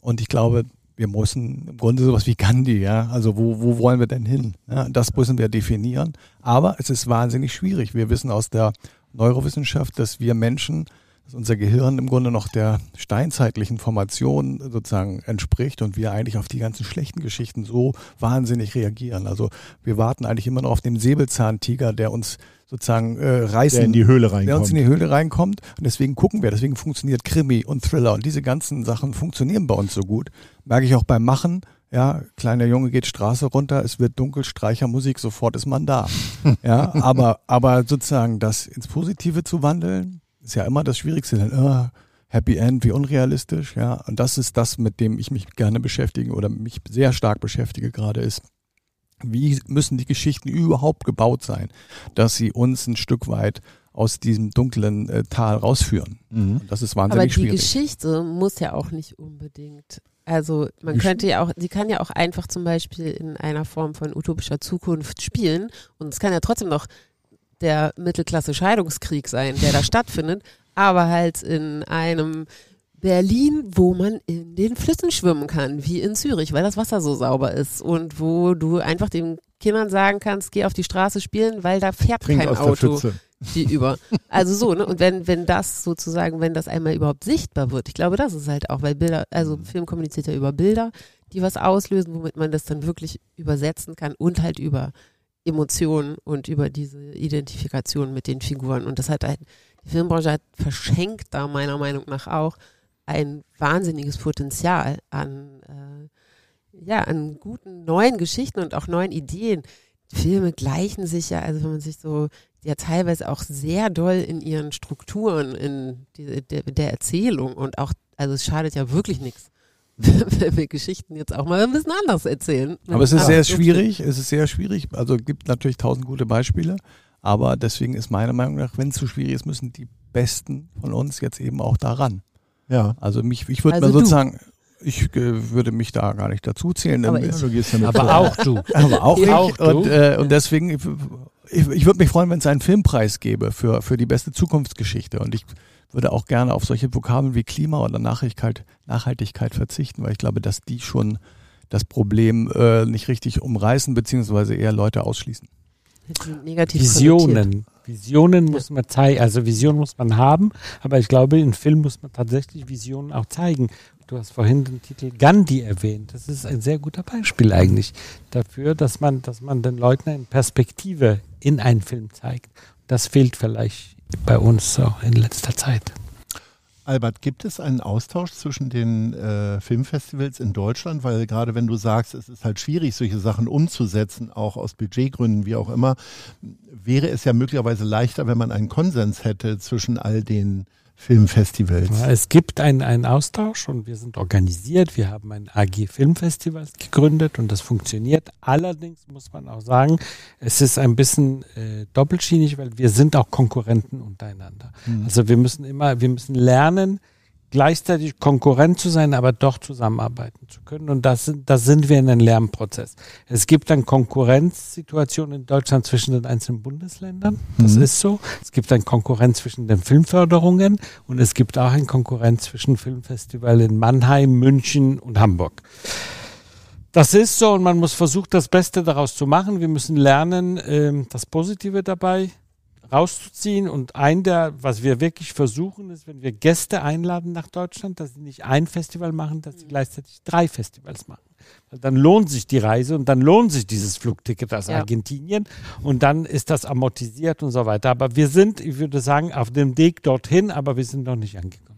Und ich glaube, wir müssen im Grunde sowas wie Gandhi, ja. Also wo, wo wollen wir denn hin? Ja, das müssen wir definieren. Aber es ist wahnsinnig schwierig. Wir wissen aus der Neurowissenschaft, dass wir Menschen, dass unser Gehirn im Grunde noch der steinzeitlichen Formation sozusagen entspricht und wir eigentlich auf die ganzen schlechten Geschichten so wahnsinnig reagieren. Also wir warten eigentlich immer noch auf den Säbelzahntiger, der uns sozusagen äh, reißen Der in die Höhle der uns reinkommt. in die Höhle reinkommt. Und deswegen gucken wir, deswegen funktioniert Krimi und Thriller und diese ganzen Sachen funktionieren bei uns so gut. Merke ich auch beim Machen. Ja, kleiner Junge geht Straße runter, es wird dunkel, Streichermusik, sofort ist man da. Ja, aber, aber sozusagen das ins Positive zu wandeln, ist ja immer das Schwierigste. Denn, äh, Happy End, wie unrealistisch, ja. Und das ist das, mit dem ich mich gerne beschäftige oder mich sehr stark beschäftige gerade ist. Wie müssen die Geschichten überhaupt gebaut sein, dass sie uns ein Stück weit aus diesem dunklen äh, Tal rausführen? Mhm. Und das ist Aber wahnsinnig die schwierig. Geschichte muss ja auch nicht unbedingt. Also man könnte ja auch, sie kann ja auch einfach zum Beispiel in einer Form von utopischer Zukunft spielen und es kann ja trotzdem noch der Mittelklasse-Scheidungskrieg sein, der da stattfindet, aber halt in einem Berlin, wo man in den Flüssen schwimmen kann, wie in Zürich, weil das Wasser so sauber ist und wo du einfach dem Kindern sagen kannst, geh auf die Straße spielen, weil da fährt Trink kein Auto die über. Also so, ne? Und wenn, wenn das sozusagen, wenn das einmal überhaupt sichtbar wird, ich glaube, das ist halt auch, weil Bilder, also Film kommuniziert ja über Bilder, die was auslösen, womit man das dann wirklich übersetzen kann und halt über Emotionen und über diese Identifikation mit den Figuren. Und das hat halt, die Filmbranche hat verschenkt da meiner Meinung nach auch ein wahnsinniges Potenzial an, äh, ja, an guten neuen Geschichten und auch neuen Ideen. Filme gleichen sich ja, also wenn man sich so, ja teilweise auch sehr doll in ihren Strukturen, in die, der, der Erzählung und auch, also es schadet ja wirklich nichts, wenn wir Geschichten jetzt auch mal ein bisschen anders erzählen. Aber es ist sehr schwierig, es ist sehr schwierig. Also gibt natürlich tausend gute Beispiele, aber deswegen ist meiner Meinung nach, wenn es zu schwierig ist, müssen die Besten von uns jetzt eben auch daran. Ja. Also mich, ich würde Also mal du. sozusagen, ich äh, würde mich da gar nicht dazu zählen. Aber ich. Du gehst ja mit Aber auch du. aber auch Ja. ich. Auch du. und, äh, und deswegen, ich, ich, ich würde mich freuen, wenn es einen Filmpreis gäbe für, für die beste Zukunftsgeschichte. Und ich würde auch gerne auf solche Vokabeln wie Klima oder Nachhaltigkeit, Nachhaltigkeit verzichten, weil ich glaube, dass die schon das Problem äh, nicht richtig umreißen, beziehungsweise eher Leute ausschließen. Visionen. Visionen muss man zeigen, also Visionen muss man haben, aber ich glaube, in Film muss man tatsächlich Visionen auch zeigen. Du hast vorhin den Titel Gandhi erwähnt. Das ist ein sehr guter Beispiel eigentlich dafür, dass man, dass man den Leuten eine Perspektive in einen Film zeigt. Das fehlt vielleicht bei uns auch in letzter Zeit. Albert, gibt es einen Austausch zwischen den äh, Filmfestivals in Deutschland? Weil gerade wenn du sagst, es ist halt schwierig, solche Sachen umzusetzen, auch aus Budgetgründen, wie auch immer, wäre es ja möglicherweise leichter, wenn man einen Konsens hätte zwischen all den Filmfestivals. Ja, es gibt einen, einen Austausch und wir sind organisiert. Wir haben ein AG Filmfestival gegründet und das funktioniert. Allerdings muss man auch sagen, es ist ein bisschen äh, doppelschienig, weil wir sind auch Konkurrenten untereinander. Also wir müssen immer, wir müssen lernen, gleichzeitig Konkurrent zu sein, aber doch zusammenarbeiten zu können. Und das, sind- da sind wir in einem Lernprozess. Es gibt dann Konkurrenzsituationen in Deutschland zwischen den einzelnen Bundesländern. Das ist so. Es gibt eine Konkurrenz zwischen den Filmförderungen und es gibt auch eine Konkurrenz zwischen Filmfestivalen in Mannheim, München und Hamburg. Das ist so und man muss versuchen, das Beste daraus zu machen. Wir müssen lernen, ähm, das Positive dabei rauszuziehen. Und ein der, was wir wirklich versuchen, ist, wenn wir Gäste einladen nach Deutschland, dass sie nicht ein Festival machen, dass sie gleichzeitig drei Festivals machen. Weil dann lohnt sich die Reise und dann lohnt sich dieses Flugticket aus Ja. Argentinien und dann ist das amortisiert und so weiter. Aber wir sind, ich würde sagen, auf dem Weg dorthin, aber wir sind noch nicht angekommen.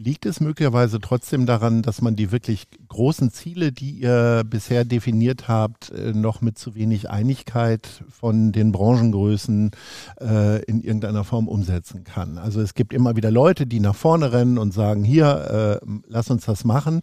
Liegt es möglicherweise trotzdem daran, dass man die wirklich großen Ziele, die ihr bisher definiert habt, äh, noch mit zu wenig Einigkeit von den Branchengrößen äh, in irgendeiner Form umsetzen kann? Also es gibt immer wieder Leute, die nach vorne rennen und sagen, hier, äh, lass uns das machen.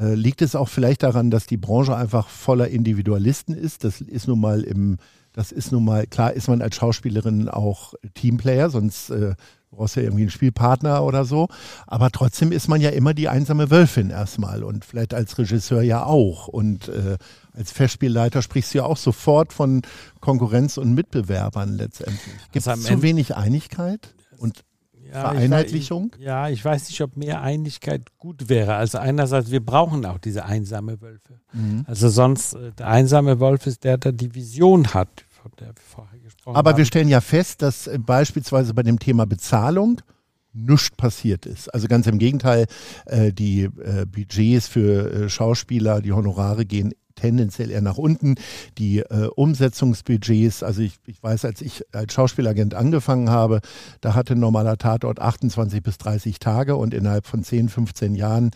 Äh, liegt es auch vielleicht daran, dass die Branche einfach voller Individualisten ist? Das ist nun mal im, das ist nun mal, klar ist man als Schauspielerin auch Teamplayer, sonst äh, brauchst ja irgendwie einen Spielpartner oder so. Aber trotzdem ist man ja immer die einsame Wölfin erstmal und vielleicht als Regisseur ja auch. Und äh, als Festspielleiter sprichst du ja auch sofort von Konkurrenz und Mitbewerbern letztendlich. Gibt Also es am zu Ende- wenig Einigkeit und Vereinheitlichung? Ich, ja, ich weiß nicht, ob mehr Einigkeit gut wäre. Also einerseits, wir brauchen auch diese einsame Wölfe. Mhm. Also sonst, äh, der einsame Wolf ist der, der die Vision hat, von der wir vorher gesprochen Aber haben. wir stellen ja fest, dass äh, beispielsweise bei dem Thema Bezahlung nichts passiert ist. Also ganz im Gegenteil, äh, die äh, Budgets für äh, Schauspieler, die Honorare gehen tendenziell eher nach unten. Die äh, Umsetzungsbudgets, also ich, ich weiß, als ich als Schauspielagent angefangen habe, da hatte ein normaler Tatort 28 bis 30 Tage und innerhalb von 10, 15 Jahren,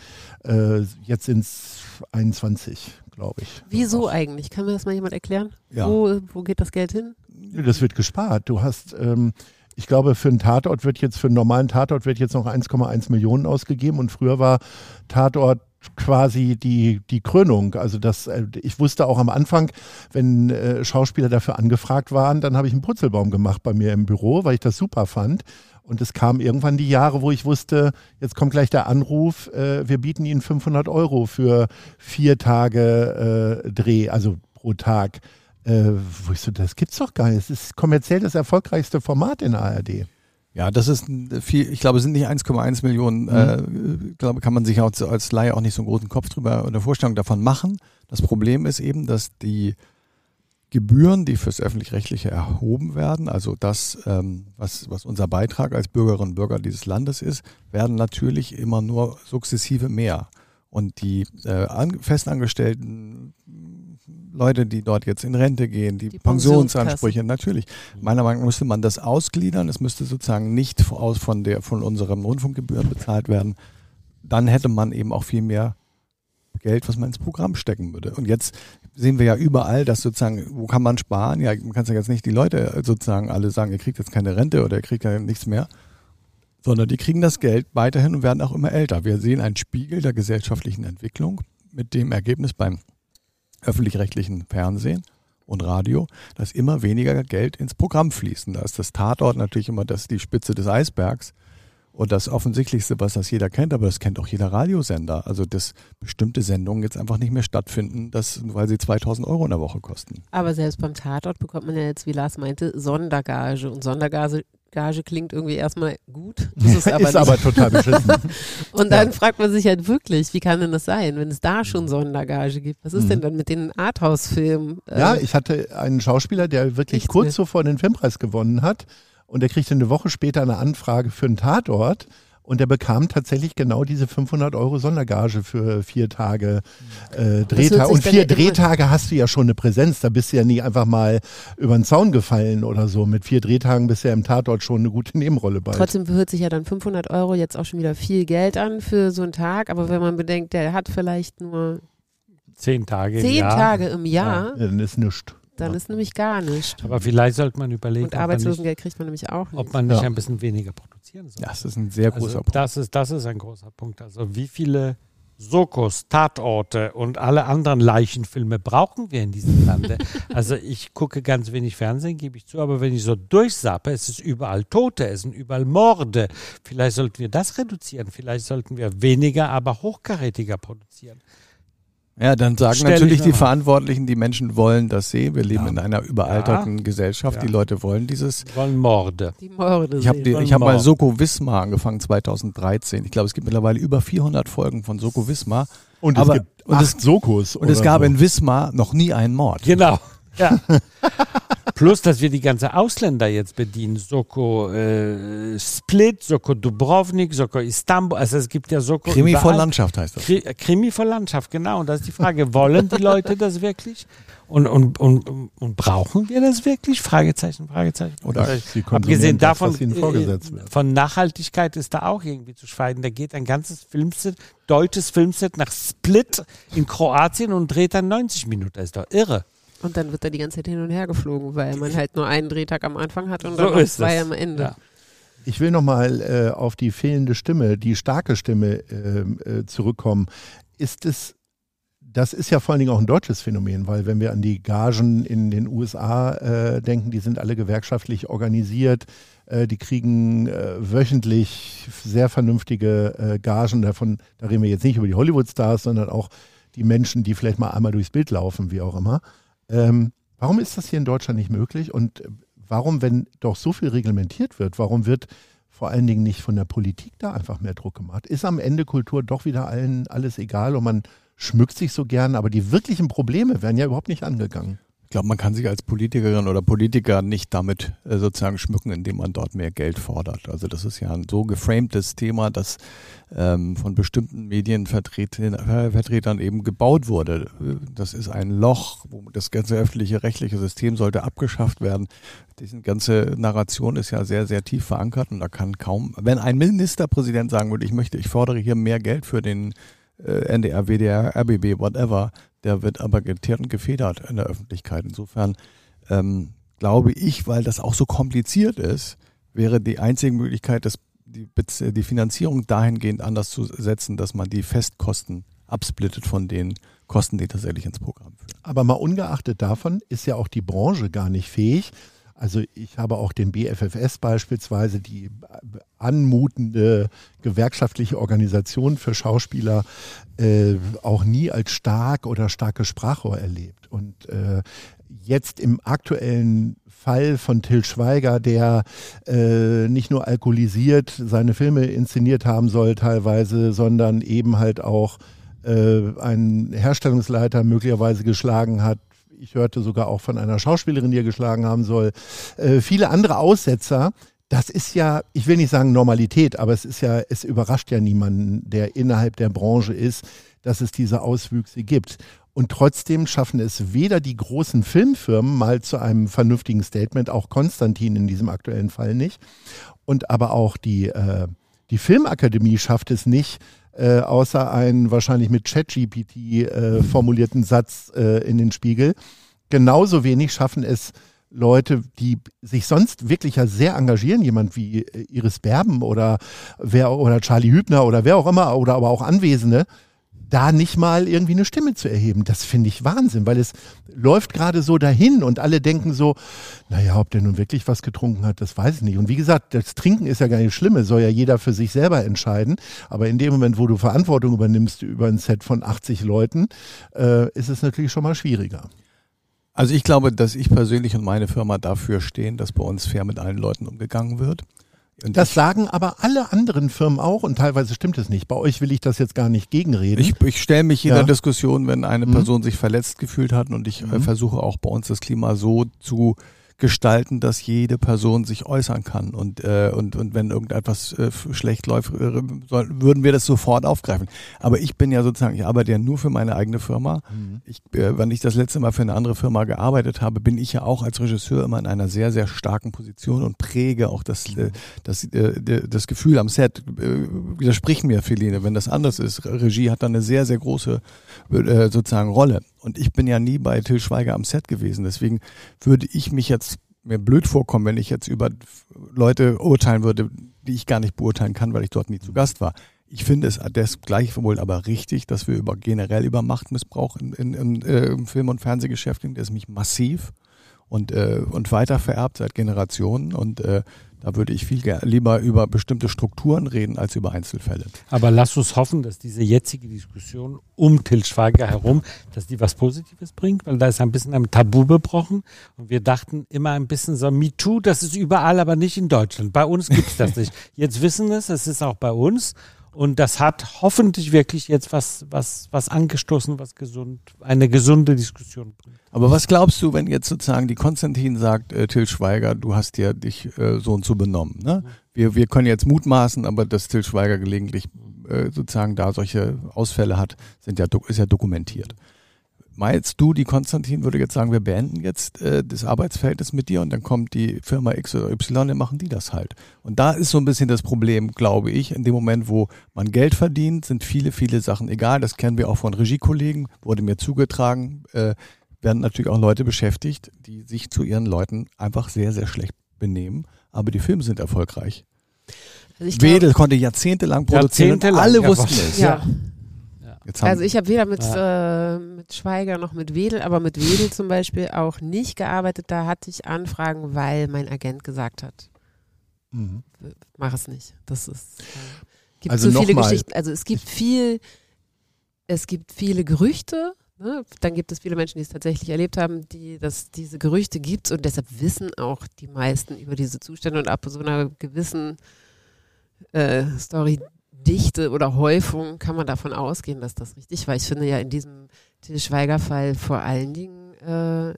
äh, jetzt sind es 21, glaube ich. Wieso eigentlich? Kann mir das mal jemand erklären? Ja. Wo, wo geht das Geld hin? Das wird gespart. Du hast, ähm, ich glaube, für einen Tatort wird jetzt, für einen normalen Tatort wird jetzt noch 1,1 Millionen ausgegeben und früher war Tatort quasi die, die Krönung. Also das, äh, ich wusste auch am Anfang, wenn äh, Schauspieler dafür angefragt waren, dann habe ich einen Purzelbaum gemacht bei mir im Büro, weil ich das super fand. Und es kam irgendwann die Jahre, wo ich wusste, jetzt kommt gleich der Anruf, äh, wir bieten Ihnen 500 Euro für vier Tage äh, Dreh, also pro Tag. Äh, wo ich so, das gibt's doch gar nicht. Es ist kommerziell das erfolgreichste Format in ARD. Ja, das ist viel, ich glaube, es sind nicht 1,1 Millionen, äh, ich glaube, kann man sich auch als Laie auch nicht so einen großen Kopf drüber oder Vorstellung davon machen. Das Problem ist eben, dass die Gebühren, die fürs öffentlich-rechtliche erhoben werden, also das, ähm, was, was unser Beitrag als Bürgerinnen und Bürger dieses Landes ist, werden natürlich immer nur sukzessive mehr. Und die äh, an, festangestellten Leute, die dort jetzt in Rente gehen, die, Die Pensionsansprüche, natürlich. Meiner Meinung nach müsste man das ausgliedern. Es müsste sozusagen nicht aus von der von unseren Rundfunkgebühren bezahlt werden. Dann hätte man eben auch viel mehr Geld, was man ins Programm stecken würde. Und jetzt sehen wir ja überall, dass sozusagen, wo kann man sparen? Ja, man kann ja jetzt nicht die Leute sozusagen alle sagen, ihr kriegt jetzt keine Rente oder ihr kriegt ja nichts mehr, sondern die kriegen das Geld weiterhin und werden auch immer älter. Wir sehen einen Spiegel der gesellschaftlichen Entwicklung mit dem Ergebnis beim öffentlich-rechtlichen Fernsehen und Radio, dass immer weniger Geld ins Programm fließt. Und Da ist das Tatort natürlich immer das, die Spitze des Eisbergs. Und das Offensichtlichste, was das jeder kennt, aber das kennt auch jeder Radiosender. Also, dass bestimmte Sendungen jetzt einfach nicht mehr stattfinden, das, weil sie 2000 Euro in der Woche kosten. Aber selbst beim Tatort bekommt man ja jetzt, wie Lars meinte, Sondergage. Und Sondergage Gage klingt irgendwie erstmal gut. Das ist aber ist aber total beschissen. Und dann fragt man sich halt wirklich, wie kann denn das sein, wenn es da schon Sondergage gibt? Was ist Mhm. denn dann mit den Arthouse-Filmen? Ja, ich hatte einen Schauspieler, der wirklich kurz mehr. zuvor den Filmpreis gewonnen hat und der kriegte eine Woche später eine Anfrage für einen Tatort und der bekam tatsächlich genau diese 500 Euro Sondergage für vier Tage äh, Drehtage. Und vier Drehtage hast du ja schon eine Präsenz, da bist du ja nie einfach mal über den Zaun gefallen oder so. Mit vier Drehtagen bist du ja im Tatort schon eine gute Nebenrolle bei. Trotzdem hört sich ja dann 500 Euro jetzt auch schon wieder viel Geld an für so einen Tag. Aber wenn man bedenkt, der hat vielleicht nur Zehn Tage im zehn Jahr. Tage im Jahr, Ja, dann ist nichts. Dann ist nämlich gar nichts. Aber vielleicht sollte man überlegen, Und ob man, nicht, Arbeitslosengeld kriegt man nämlich auch nicht. ob man nicht Ja. ein bisschen weniger produzieren soll. Ja, das ist ein sehr großer also Punkt. das ist, das ist ein großer Punkt. Also wie viele Sokos, Tatorte und alle anderen Leichenfilme brauchen wir in diesem Lande? also ich gucke ganz wenig Fernsehen, gebe ich zu, aber wenn ich so durchsappe, es ist überall Tote, es sind überall Morde. Vielleicht sollten wir das reduzieren, vielleicht sollten wir weniger, aber hochkarätiger produzieren. Ja, dann sagen natürlich die. Verantwortlichen, die Menschen wollen das sehen. Wir leben Ja. in einer überalterten Gesellschaft. Ja. Die Leute wollen dieses. Wollen Morde. Die Morde Ich habe hab mal. Soko Wismar angefangen 2013. Ich glaube, es gibt mittlerweile über 400 Folgen von Soko Wismar. Und Aber- es gibt und acht es- Sokos. Und es gab so. in Wismar noch nie einen Mord. Genau. Ja. Plus, dass wir die ganze Ausländer jetzt bedienen. Soko äh, Split, Soko Dubrovnik, Soko Istanbul. Also es gibt ja Soko Krimi vor überall. Landschaft heißt das. Kri Krimi vor Landschaft, genau. Und das ist die Frage, wollen die Leute das wirklich? Und, und, und, und brauchen wir das wirklich? Fragezeichen, Fragezeichen. Oder Sie konsumieren Abgesehen das, davon, äh, von Nachhaltigkeit ist da auch irgendwie zu schweigen. Da geht ein ganzes Filmset, deutsches Filmset nach Split in Kroatien und dreht dann 90 Minuten. Das ist doch irre. Und dann wird er die ganze Zeit hin und her geflogen, weil man halt nur einen Drehtag am Anfang hat und So dann zwei es. am Ende. Ja. Ich will nochmal äh, auf die fehlende Stimme, die starke Stimme ähm, äh, zurückkommen. Ist es, das ist ja vor allen Dingen auch ein deutsches Phänomen, weil wenn wir an die Gagen in den USA äh, denken, die sind alle gewerkschaftlich organisiert, äh, die kriegen äh, wöchentlich sehr vernünftige äh, Gagen. Davon, da reden wir jetzt nicht über die Hollywood-Stars, sondern auch die Menschen, die vielleicht mal einmal durchs Bild laufen, wie auch immer. Ähm, warum ist das hier in Deutschland nicht möglich? Und äh, warum, wenn doch so viel reglementiert wird, warum wird vor allen Dingen nicht von der Politik da einfach mehr Druck gemacht? Ist am Ende Kultur doch wieder allen alles egal und man schmückt sich so gern, aber die wirklichen Probleme werden ja überhaupt nicht angegangen. Ich glaube, man kann sich als Politikerin oder Politiker nicht damit äh, sozusagen schmücken, indem man dort mehr Geld fordert. Also das ist ja ein so geframtes Thema, das ähm, von bestimmten Medienvertretern Vertretern eben gebaut wurde. Das ist ein Loch, wo das ganze öffentliche rechtliche System sollte abgeschafft werden. Diese ganze Narration ist ja sehr, sehr tief verankert und da kann kaum, wenn ein Ministerpräsident sagen würde, ich möchte, ich fordere hier mehr Geld für den NDR, WDR, RBB, whatever, der wird aber geteert und gefedert in der Öffentlichkeit. Insofern ähm, glaube ich, weil das auch so kompliziert ist, wäre die einzige Möglichkeit, das, die, die Finanzierung dahingehend anders zu setzen, dass man die Festkosten absplittet von den Kosten, die tatsächlich ins Programm führen. Aber mal ungeachtet davon ist ja auch die Branche gar nicht fähig. Also ich habe auch den BFFS beispielsweise, die anmutende gewerkschaftliche Organisation für Schauspieler, äh, auch nie als stark oder starkes Sprachrohr erlebt. Und äh, jetzt im aktuellen Fall von Till Schweiger, der äh, nicht nur alkoholisiert seine Filme inszeniert haben soll teilweise, sondern eben halt auch äh, einen Herstellungsleiter möglicherweise geschlagen hat. Ich hörte sogar auch von einer Schauspielerin, die er geschlagen haben soll. Äh, viele andere Aussetzer. Das ist ja, ich will nicht sagen Normalität, aber es ist ja, es überrascht ja niemanden, der innerhalb der Branche ist, dass es diese Auswüchse gibt. Und trotzdem schaffen es weder die großen Filmfirmen mal zu einem vernünftigen Statement, auch Konstantin in diesem aktuellen Fall nicht, und aber auch die, äh, die Filmakademie schafft es nicht, äh, außer einen wahrscheinlich mit ChatGPT äh, formulierten Satz äh, in den Spiegel. Genauso wenig schaffen es Leute, die sich sonst wirklich ja sehr engagieren, jemand wie äh, Iris Berben oder wer oder Charlie Hübner oder wer auch immer oder aber auch Anwesende, da nicht mal irgendwie eine Stimme zu erheben. Das finde ich Wahnsinn, weil es läuft gerade so dahin und alle denken so, naja, ob der nun wirklich was getrunken hat, das weiß ich nicht. Und wie gesagt, das Trinken ist ja gar nicht schlimm, soll ja jeder für sich selber entscheiden. Aber in dem Moment, wo du Verantwortung übernimmst über ein Set von 80 Leuten, äh, ist es natürlich schon mal schwieriger. Also ich glaube, dass ich persönlich und meine Firma dafür stehen, dass bei uns fair mit allen Leuten umgegangen wird. Und das sagen aber alle anderen Firmen auch und teilweise stimmt es nicht. Bei euch will ich das jetzt gar nicht gegenreden. Ich, ich stelle mich jeder ja. Diskussion, wenn eine mhm. Person sich verletzt gefühlt hat und ich äh, mhm. versuche auch bei uns das Klima so zu gestalten, dass jede Person sich äußern kann. Und, äh, und, und wenn irgendetwas äh, schlecht läuft, äh, würden wir das sofort aufgreifen. Aber ich bin ja sozusagen, ich arbeite ja nur für meine eigene Firma. Mhm. Ich, äh, wenn ich das letzte Mal für eine andere Firma gearbeitet habe, bin ich ja auch als Regisseur immer in einer sehr, sehr starken Position und präge auch das, äh, das, äh, das Gefühl am Set. Äh, widersprich mir, Feline, wenn das anders ist. Regie hat da eine sehr, sehr große äh, sozusagen Rolle. Und ich bin ja nie bei Till Schweiger am Set gewesen. Deswegen würde ich mich jetzt mir blöd vorkommen, wenn ich jetzt über Leute urteilen würde, die ich gar nicht beurteilen kann, weil ich dort nie zu Gast war. Ich finde es desgleich wohl aber richtig, dass wir über generell über Machtmissbrauch in, in, in, äh, im Film- und Fernsehgeschäft, der ist mich massiv und, äh, und weiter vererbt seit Generationen. Und äh, da würde ich viel lieber über bestimmte Strukturen reden als über Einzelfälle. Aber lass uns hoffen, dass diese jetzige Diskussion um Til Schweiger herum, dass die was Positives bringt, weil da ist ein bisschen ein Tabu gebrochen und wir dachten immer ein bisschen so, MeToo, das ist überall, aber nicht in Deutschland. Bei uns gibt es das nicht. Jetzt wissen es, es ist auch bei uns und das hat hoffentlich wirklich jetzt was, was, was angestoßen, was gesund, eine gesunde Diskussion bringt. Aber was glaubst du, wenn jetzt sozusagen die Konstantin sagt, äh, Till Schweiger, du hast ja dich äh, so und so benommen, ne? Wir, wir können jetzt mutmaßen, aber dass Till Schweiger gelegentlich äh, sozusagen da solche Ausfälle hat, sind ja, ist ja dokumentiert. Meinst du, die Konstantin würde jetzt sagen, wir beenden jetzt äh, das Arbeitsverhältnis mit dir und dann kommt die Firma X oder Y, dann machen die das halt. Und da ist so ein bisschen das Problem, glaube ich, in dem Moment, wo man Geld verdient, sind viele, viele Sachen egal. Das kennen wir auch von Regiekollegen, wurde mir zugetragen, äh, werden natürlich auch Leute beschäftigt, die sich zu ihren Leuten einfach sehr, sehr schlecht benehmen. Aber die Filme sind erfolgreich. Also Wedel konnte jahrzehntelang produzieren jahrzehntelang, alle wussten es. Ja. also ich habe weder mit, ja. äh, mit Schweiger noch mit Wedel, aber mit Wedel zum Beispiel auch nicht gearbeitet. Da hatte ich Anfragen, weil mein Agent gesagt hat, mhm. mach es nicht. Das ist äh, gibt also so viele mal. Geschichten. Also es gibt viel, es gibt viele Gerüchte Ne? Dann gibt es viele Menschen, die es tatsächlich erlebt haben, die, dass diese Gerüchte gibt und deshalb wissen auch die meisten über diese Zustände und ab so einer gewissen äh, Storydichte oder Häufung kann man davon ausgehen, dass das richtig war. Ich finde ja in diesem Til Schweiger-Fall vor allen Dingen äh,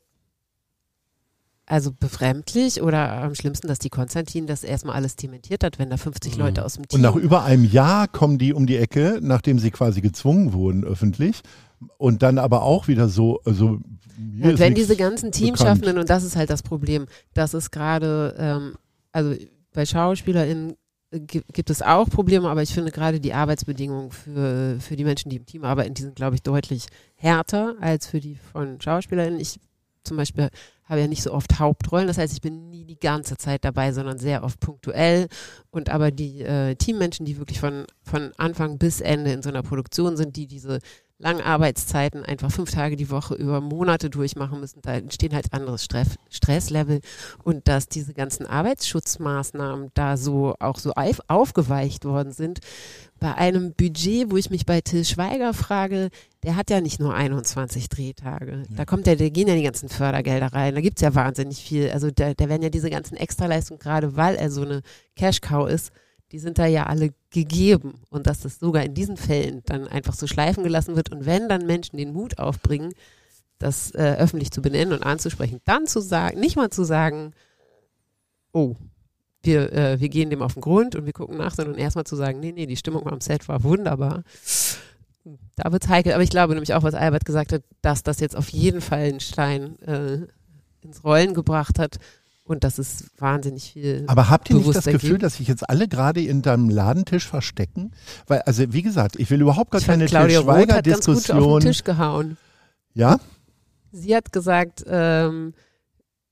also befremdlich oder am schlimmsten, dass die Konstantin das erstmal alles dementiert hat, wenn da 50 mhm. Leute aus dem Team. Und nach über einem Jahr kommen die um die Ecke, nachdem sie quasi gezwungen wurden öffentlich und dann aber auch wieder so, also ja, wenn diese ganzen Teamschaffenden, und das ist halt das Problem, das ist gerade, ähm, also bei SchauspielerInnen gibt es auch Probleme, aber ich finde gerade die Arbeitsbedingungen für, für die Menschen, die im Team arbeiten, die sind, glaube ich, deutlich härter als für die von SchauspielerInnen. Ich zum Beispiel habe ja nicht so oft Hauptrollen, das heißt, ich bin nie die ganze Zeit dabei, sondern sehr oft punktuell. Und aber die äh, Teammenschen, die wirklich von, von Anfang bis Ende in so einer Produktion sind, die diese langen Arbeitszeiten einfach fünf Tage die Woche über Monate durchmachen müssen, da entstehen halt anderes Stress, Stresslevel und dass diese ganzen Arbeitsschutzmaßnahmen da so auch so auf, aufgeweicht worden sind. Bei einem Budget, wo ich mich bei Till Schweiger frage, der hat ja nicht nur 21 Drehtage. Ja. Da kommt ja, da gehen ja die ganzen Fördergelder rein. Da gibt's ja wahnsinnig viel. Also da, da werden ja diese ganzen Extraleistungen, gerade weil er so eine Cash-Cow ist, die sind da ja alle gegeben und dass das sogar in diesen Fällen dann einfach so schleifen gelassen wird und wenn dann Menschen den Mut aufbringen, das äh, öffentlich zu benennen und anzusprechen. Dann zu sagen, nicht mal zu sagen, oh, wir, äh, wir gehen dem auf den Grund und wir gucken nach, sondern erstmal zu sagen, nee, nee, die Stimmung am Set war wunderbar. Da wird's heikel. Aber ich glaube nämlich auch, was Albert gesagt hat, dass das jetzt auf jeden Fall einen Stein äh, ins Rollen gebracht hat und das ist wahnsinnig viel. Aber habt ihr nicht das Gefühl, gibt. dass sich jetzt alle gerade in deinem Ladentisch verstecken? Weil, also wie gesagt, ich will überhaupt gar keine Til Claudia Roth hat ganz gut auf den Schweiger-Diskussion. Tisch gehauen. Ja? Sie hat gesagt, ähm,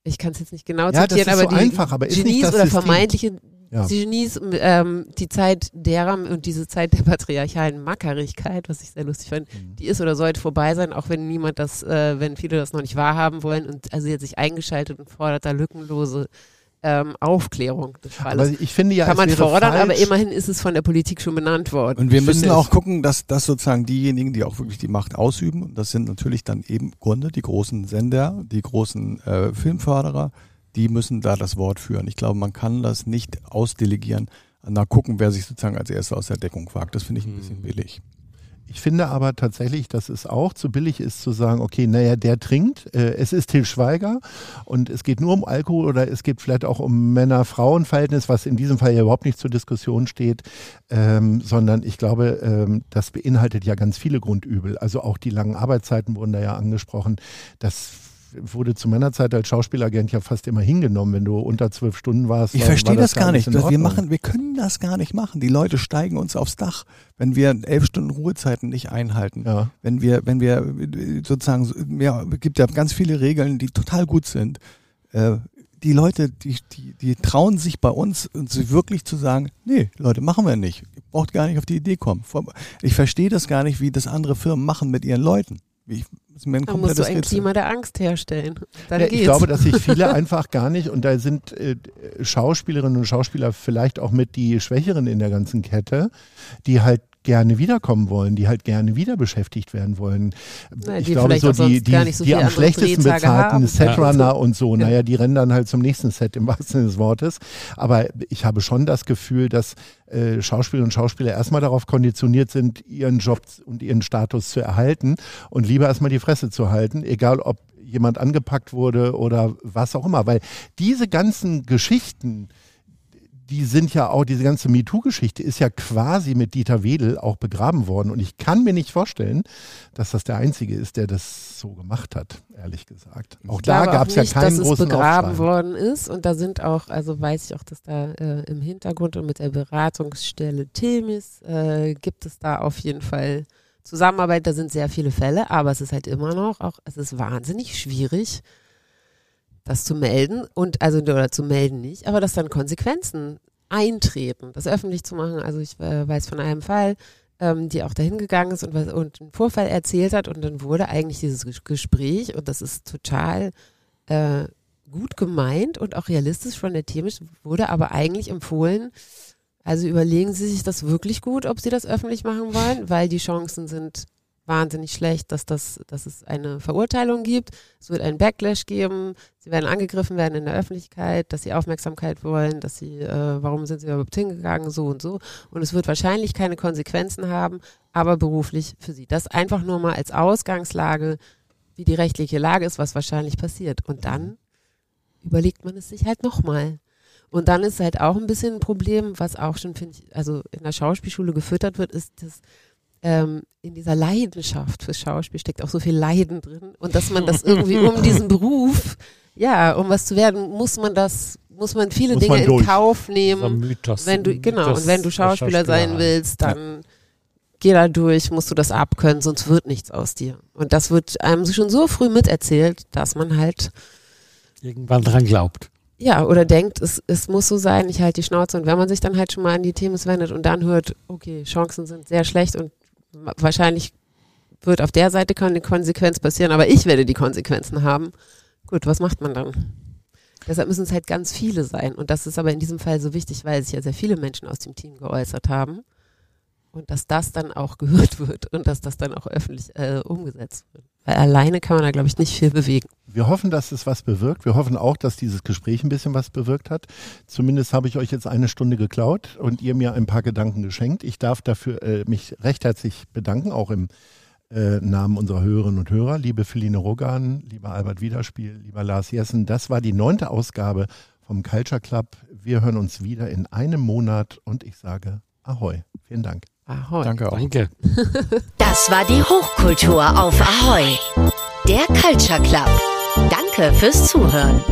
ich kann es jetzt nicht genau Ja, das zitieren, ist aber so die einfach, aber ist nicht Genies das oder System. vermeintliche Ja. Genies, ähm, die Zeit derer und diese Zeit der patriarchalen Mackerigkeit, was ich sehr lustig fand, Mhm. die ist oder sollte vorbei sein, auch wenn niemand das, äh, wenn viele das noch nicht wahrhaben wollen. Und also sie hat sich eingeschaltet und fordert da lückenlose ähm, Aufklärung des Aber Falles. ich finde ja, Kann man fordern, falsch, aber immerhin ist es von der Politik schon benannt worden. Und wir müssen auch gucken, dass, dass sozusagen diejenigen, die auch wirklich die Macht ausüben, und das sind natürlich dann eben im Grunde die großen Sender, die großen äh, Filmförderer, die müssen da das Wort führen. Ich glaube, man kann das nicht ausdelegieren. Na, gucken, wer sich sozusagen als erster aus der Deckung wagt. Das finde ich ein bisschen billig. Ich finde aber tatsächlich, dass es auch zu billig ist zu sagen, okay, naja, der trinkt, äh, es ist Til Schweiger und es geht nur um Alkohol oder es geht vielleicht auch um Männer-Frauen-Verhältnis, was in diesem Fall ja überhaupt nicht zur Diskussion steht, ähm, sondern ich glaube, ähm, das beinhaltet ja ganz viele Grundübel. Also auch die langen Arbeitszeiten wurden da ja angesprochen. Das wurde zu meiner Zeit als Schauspielagent ja fast immer hingenommen, wenn du unter zwölf Stunden warst. Ich verstehe war das gar nicht. Wir machen, wir können das gar nicht machen. Die Leute steigen uns aufs Dach, wenn wir elf Stunden Ruhezeiten nicht einhalten. Ja. Wenn wir, wenn wir sozusagen, so- ja, es gibt ja ganz viele Regeln, die total gut sind. Äh, die Leute, die, die, die trauen sich bei uns, uns wirklich zu sagen, nee, Leute, machen wir nicht. Ihr braucht gar nicht auf die Idee kommen. Ich verstehe das gar nicht, wie das andere Firmen machen mit ihren Leuten. Wie, ist mir ein Da musst du ein Rätsel. Klima der Angst herstellen. Dann Ja, geht's. ich glaube, dass sich viele einfach gar nicht, und da sind äh, Schauspielerinnen und Schauspieler vielleicht auch mit die Schwächeren in der ganzen Kette, die halt gerne wiederkommen wollen, die halt gerne wieder beschäftigt werden wollen. Na, ich glaube, so die, die, so die am schlechtesten Drehtage bezahlten haben. Setrunner und so, Ja. naja, die rennen dann halt zum nächsten Set im wahrsten Sinne des Wortes. Aber ich habe schon das Gefühl, dass äh, Schauspielerinnen und Schauspieler erstmal darauf konditioniert sind, ihren Job und ihren Status zu erhalten und lieber erstmal die Fresse zu halten, egal ob jemand angepackt wurde oder was auch immer. Weil diese ganzen Geschichten, die sind ja auch, diese ganze MeToo-Geschichte ist ja quasi mit Dieter Wedel auch begraben worden. Und ich kann mir nicht vorstellen, dass das der Einzige ist, der das so gemacht hat, ehrlich gesagt. Auch Ich da gab es ja keinen dass großen es begraben Aufschrei. worden ist und da sind auch, also weiß ich auch, dass da äh, im Hintergrund und mit der Beratungsstelle Themis äh, gibt es da auf jeden Fall Zusammenarbeit. Da sind sehr viele Fälle, aber es ist halt immer noch auch, es ist wahnsinnig schwierig, das zu melden und also oder zu melden nicht, aber dass dann Konsequenzen eintreten, das öffentlich zu machen. Also ich äh, weiß von einem Fall, ähm, die auch dahin gegangen ist und, was, und einen Vorfall erzählt hat und dann wurde eigentlich dieses Ges- Gespräch und das ist total äh, gut gemeint und auch realistisch von der Themisch, wurde aber eigentlich empfohlen, also überlegen Sie sich das wirklich gut, ob Sie das öffentlich machen wollen, weil die Chancen sind wahnsinnig schlecht, dass, das, dass es eine Verurteilung gibt. Es wird einen Backlash geben. Sie werden angegriffen werden in der Öffentlichkeit, dass sie Aufmerksamkeit wollen, dass sie, äh, warum sind sie überhaupt hingegangen, so und so. Und es wird wahrscheinlich keine Konsequenzen haben, aber beruflich für sie. Das einfach nur mal als Ausgangslage, wie die rechtliche Lage ist, was wahrscheinlich passiert. Und dann überlegt man es sich halt nochmal. Und dann ist halt auch ein bisschen ein Problem, was auch schon, finde ich, also in der Schauspielschule gefüttert wird, ist, dass ähm, in dieser Leidenschaft fürs Schauspiel steckt auch so viel Leiden drin. Und dass man das irgendwie um diesen Beruf, ja, um was zu werden, muss man das, muss man viele Muss Dinge man in durch. Kauf nehmen. Mythos, Wenn du, genau, Mythos und wenn du der Schauspieler sein willst, dann geh da durch, musst du das abkönnen, sonst wird nichts aus dir. Und das wird einem schon so früh miterzählt, dass man halt Irgendwann dran glaubt. ja, oder denkt, es, es muss so sein, ich halte die Schnauze. Und wenn man sich dann halt schon mal an die Themen wendet und dann hört, okay, Chancen sind sehr schlecht und wahrscheinlich wird auf der Seite keine Konsequenz passieren, aber ich werde die Konsequenzen haben. Gut, was macht man dann? Deshalb müssen es halt ganz viele sein. Und das ist aber in diesem Fall so wichtig, weil sich ja sehr viele Menschen aus dem Team geäußert haben. Und dass das dann auch gehört wird und dass das dann auch öffentlich äh, umgesetzt wird. Weil alleine kann man da, glaube ich, nicht viel bewegen. Wir hoffen, dass es was bewirkt. Wir hoffen auch, dass dieses Gespräch ein bisschen was bewirkt hat. Zumindest habe ich euch jetzt eine Stunde geklaut und ihr mir ein paar Gedanken geschenkt. Ich darf dafür äh, mich recht herzlich bedanken, auch im äh, Namen unserer Hörerinnen und Hörer. Liebe Feline Rogan, lieber Albert Wiederspiel, lieber Lars Jessen, das war die neunte Ausgabe vom Culture Club. Wir hören uns wieder in einem Monat und ich sage Ahoi. Vielen Dank. Ahoi. Danke auch. Danke. Das war die Hochkultur auf Ahoi. Der Culture Club. Danke fürs Zuhören.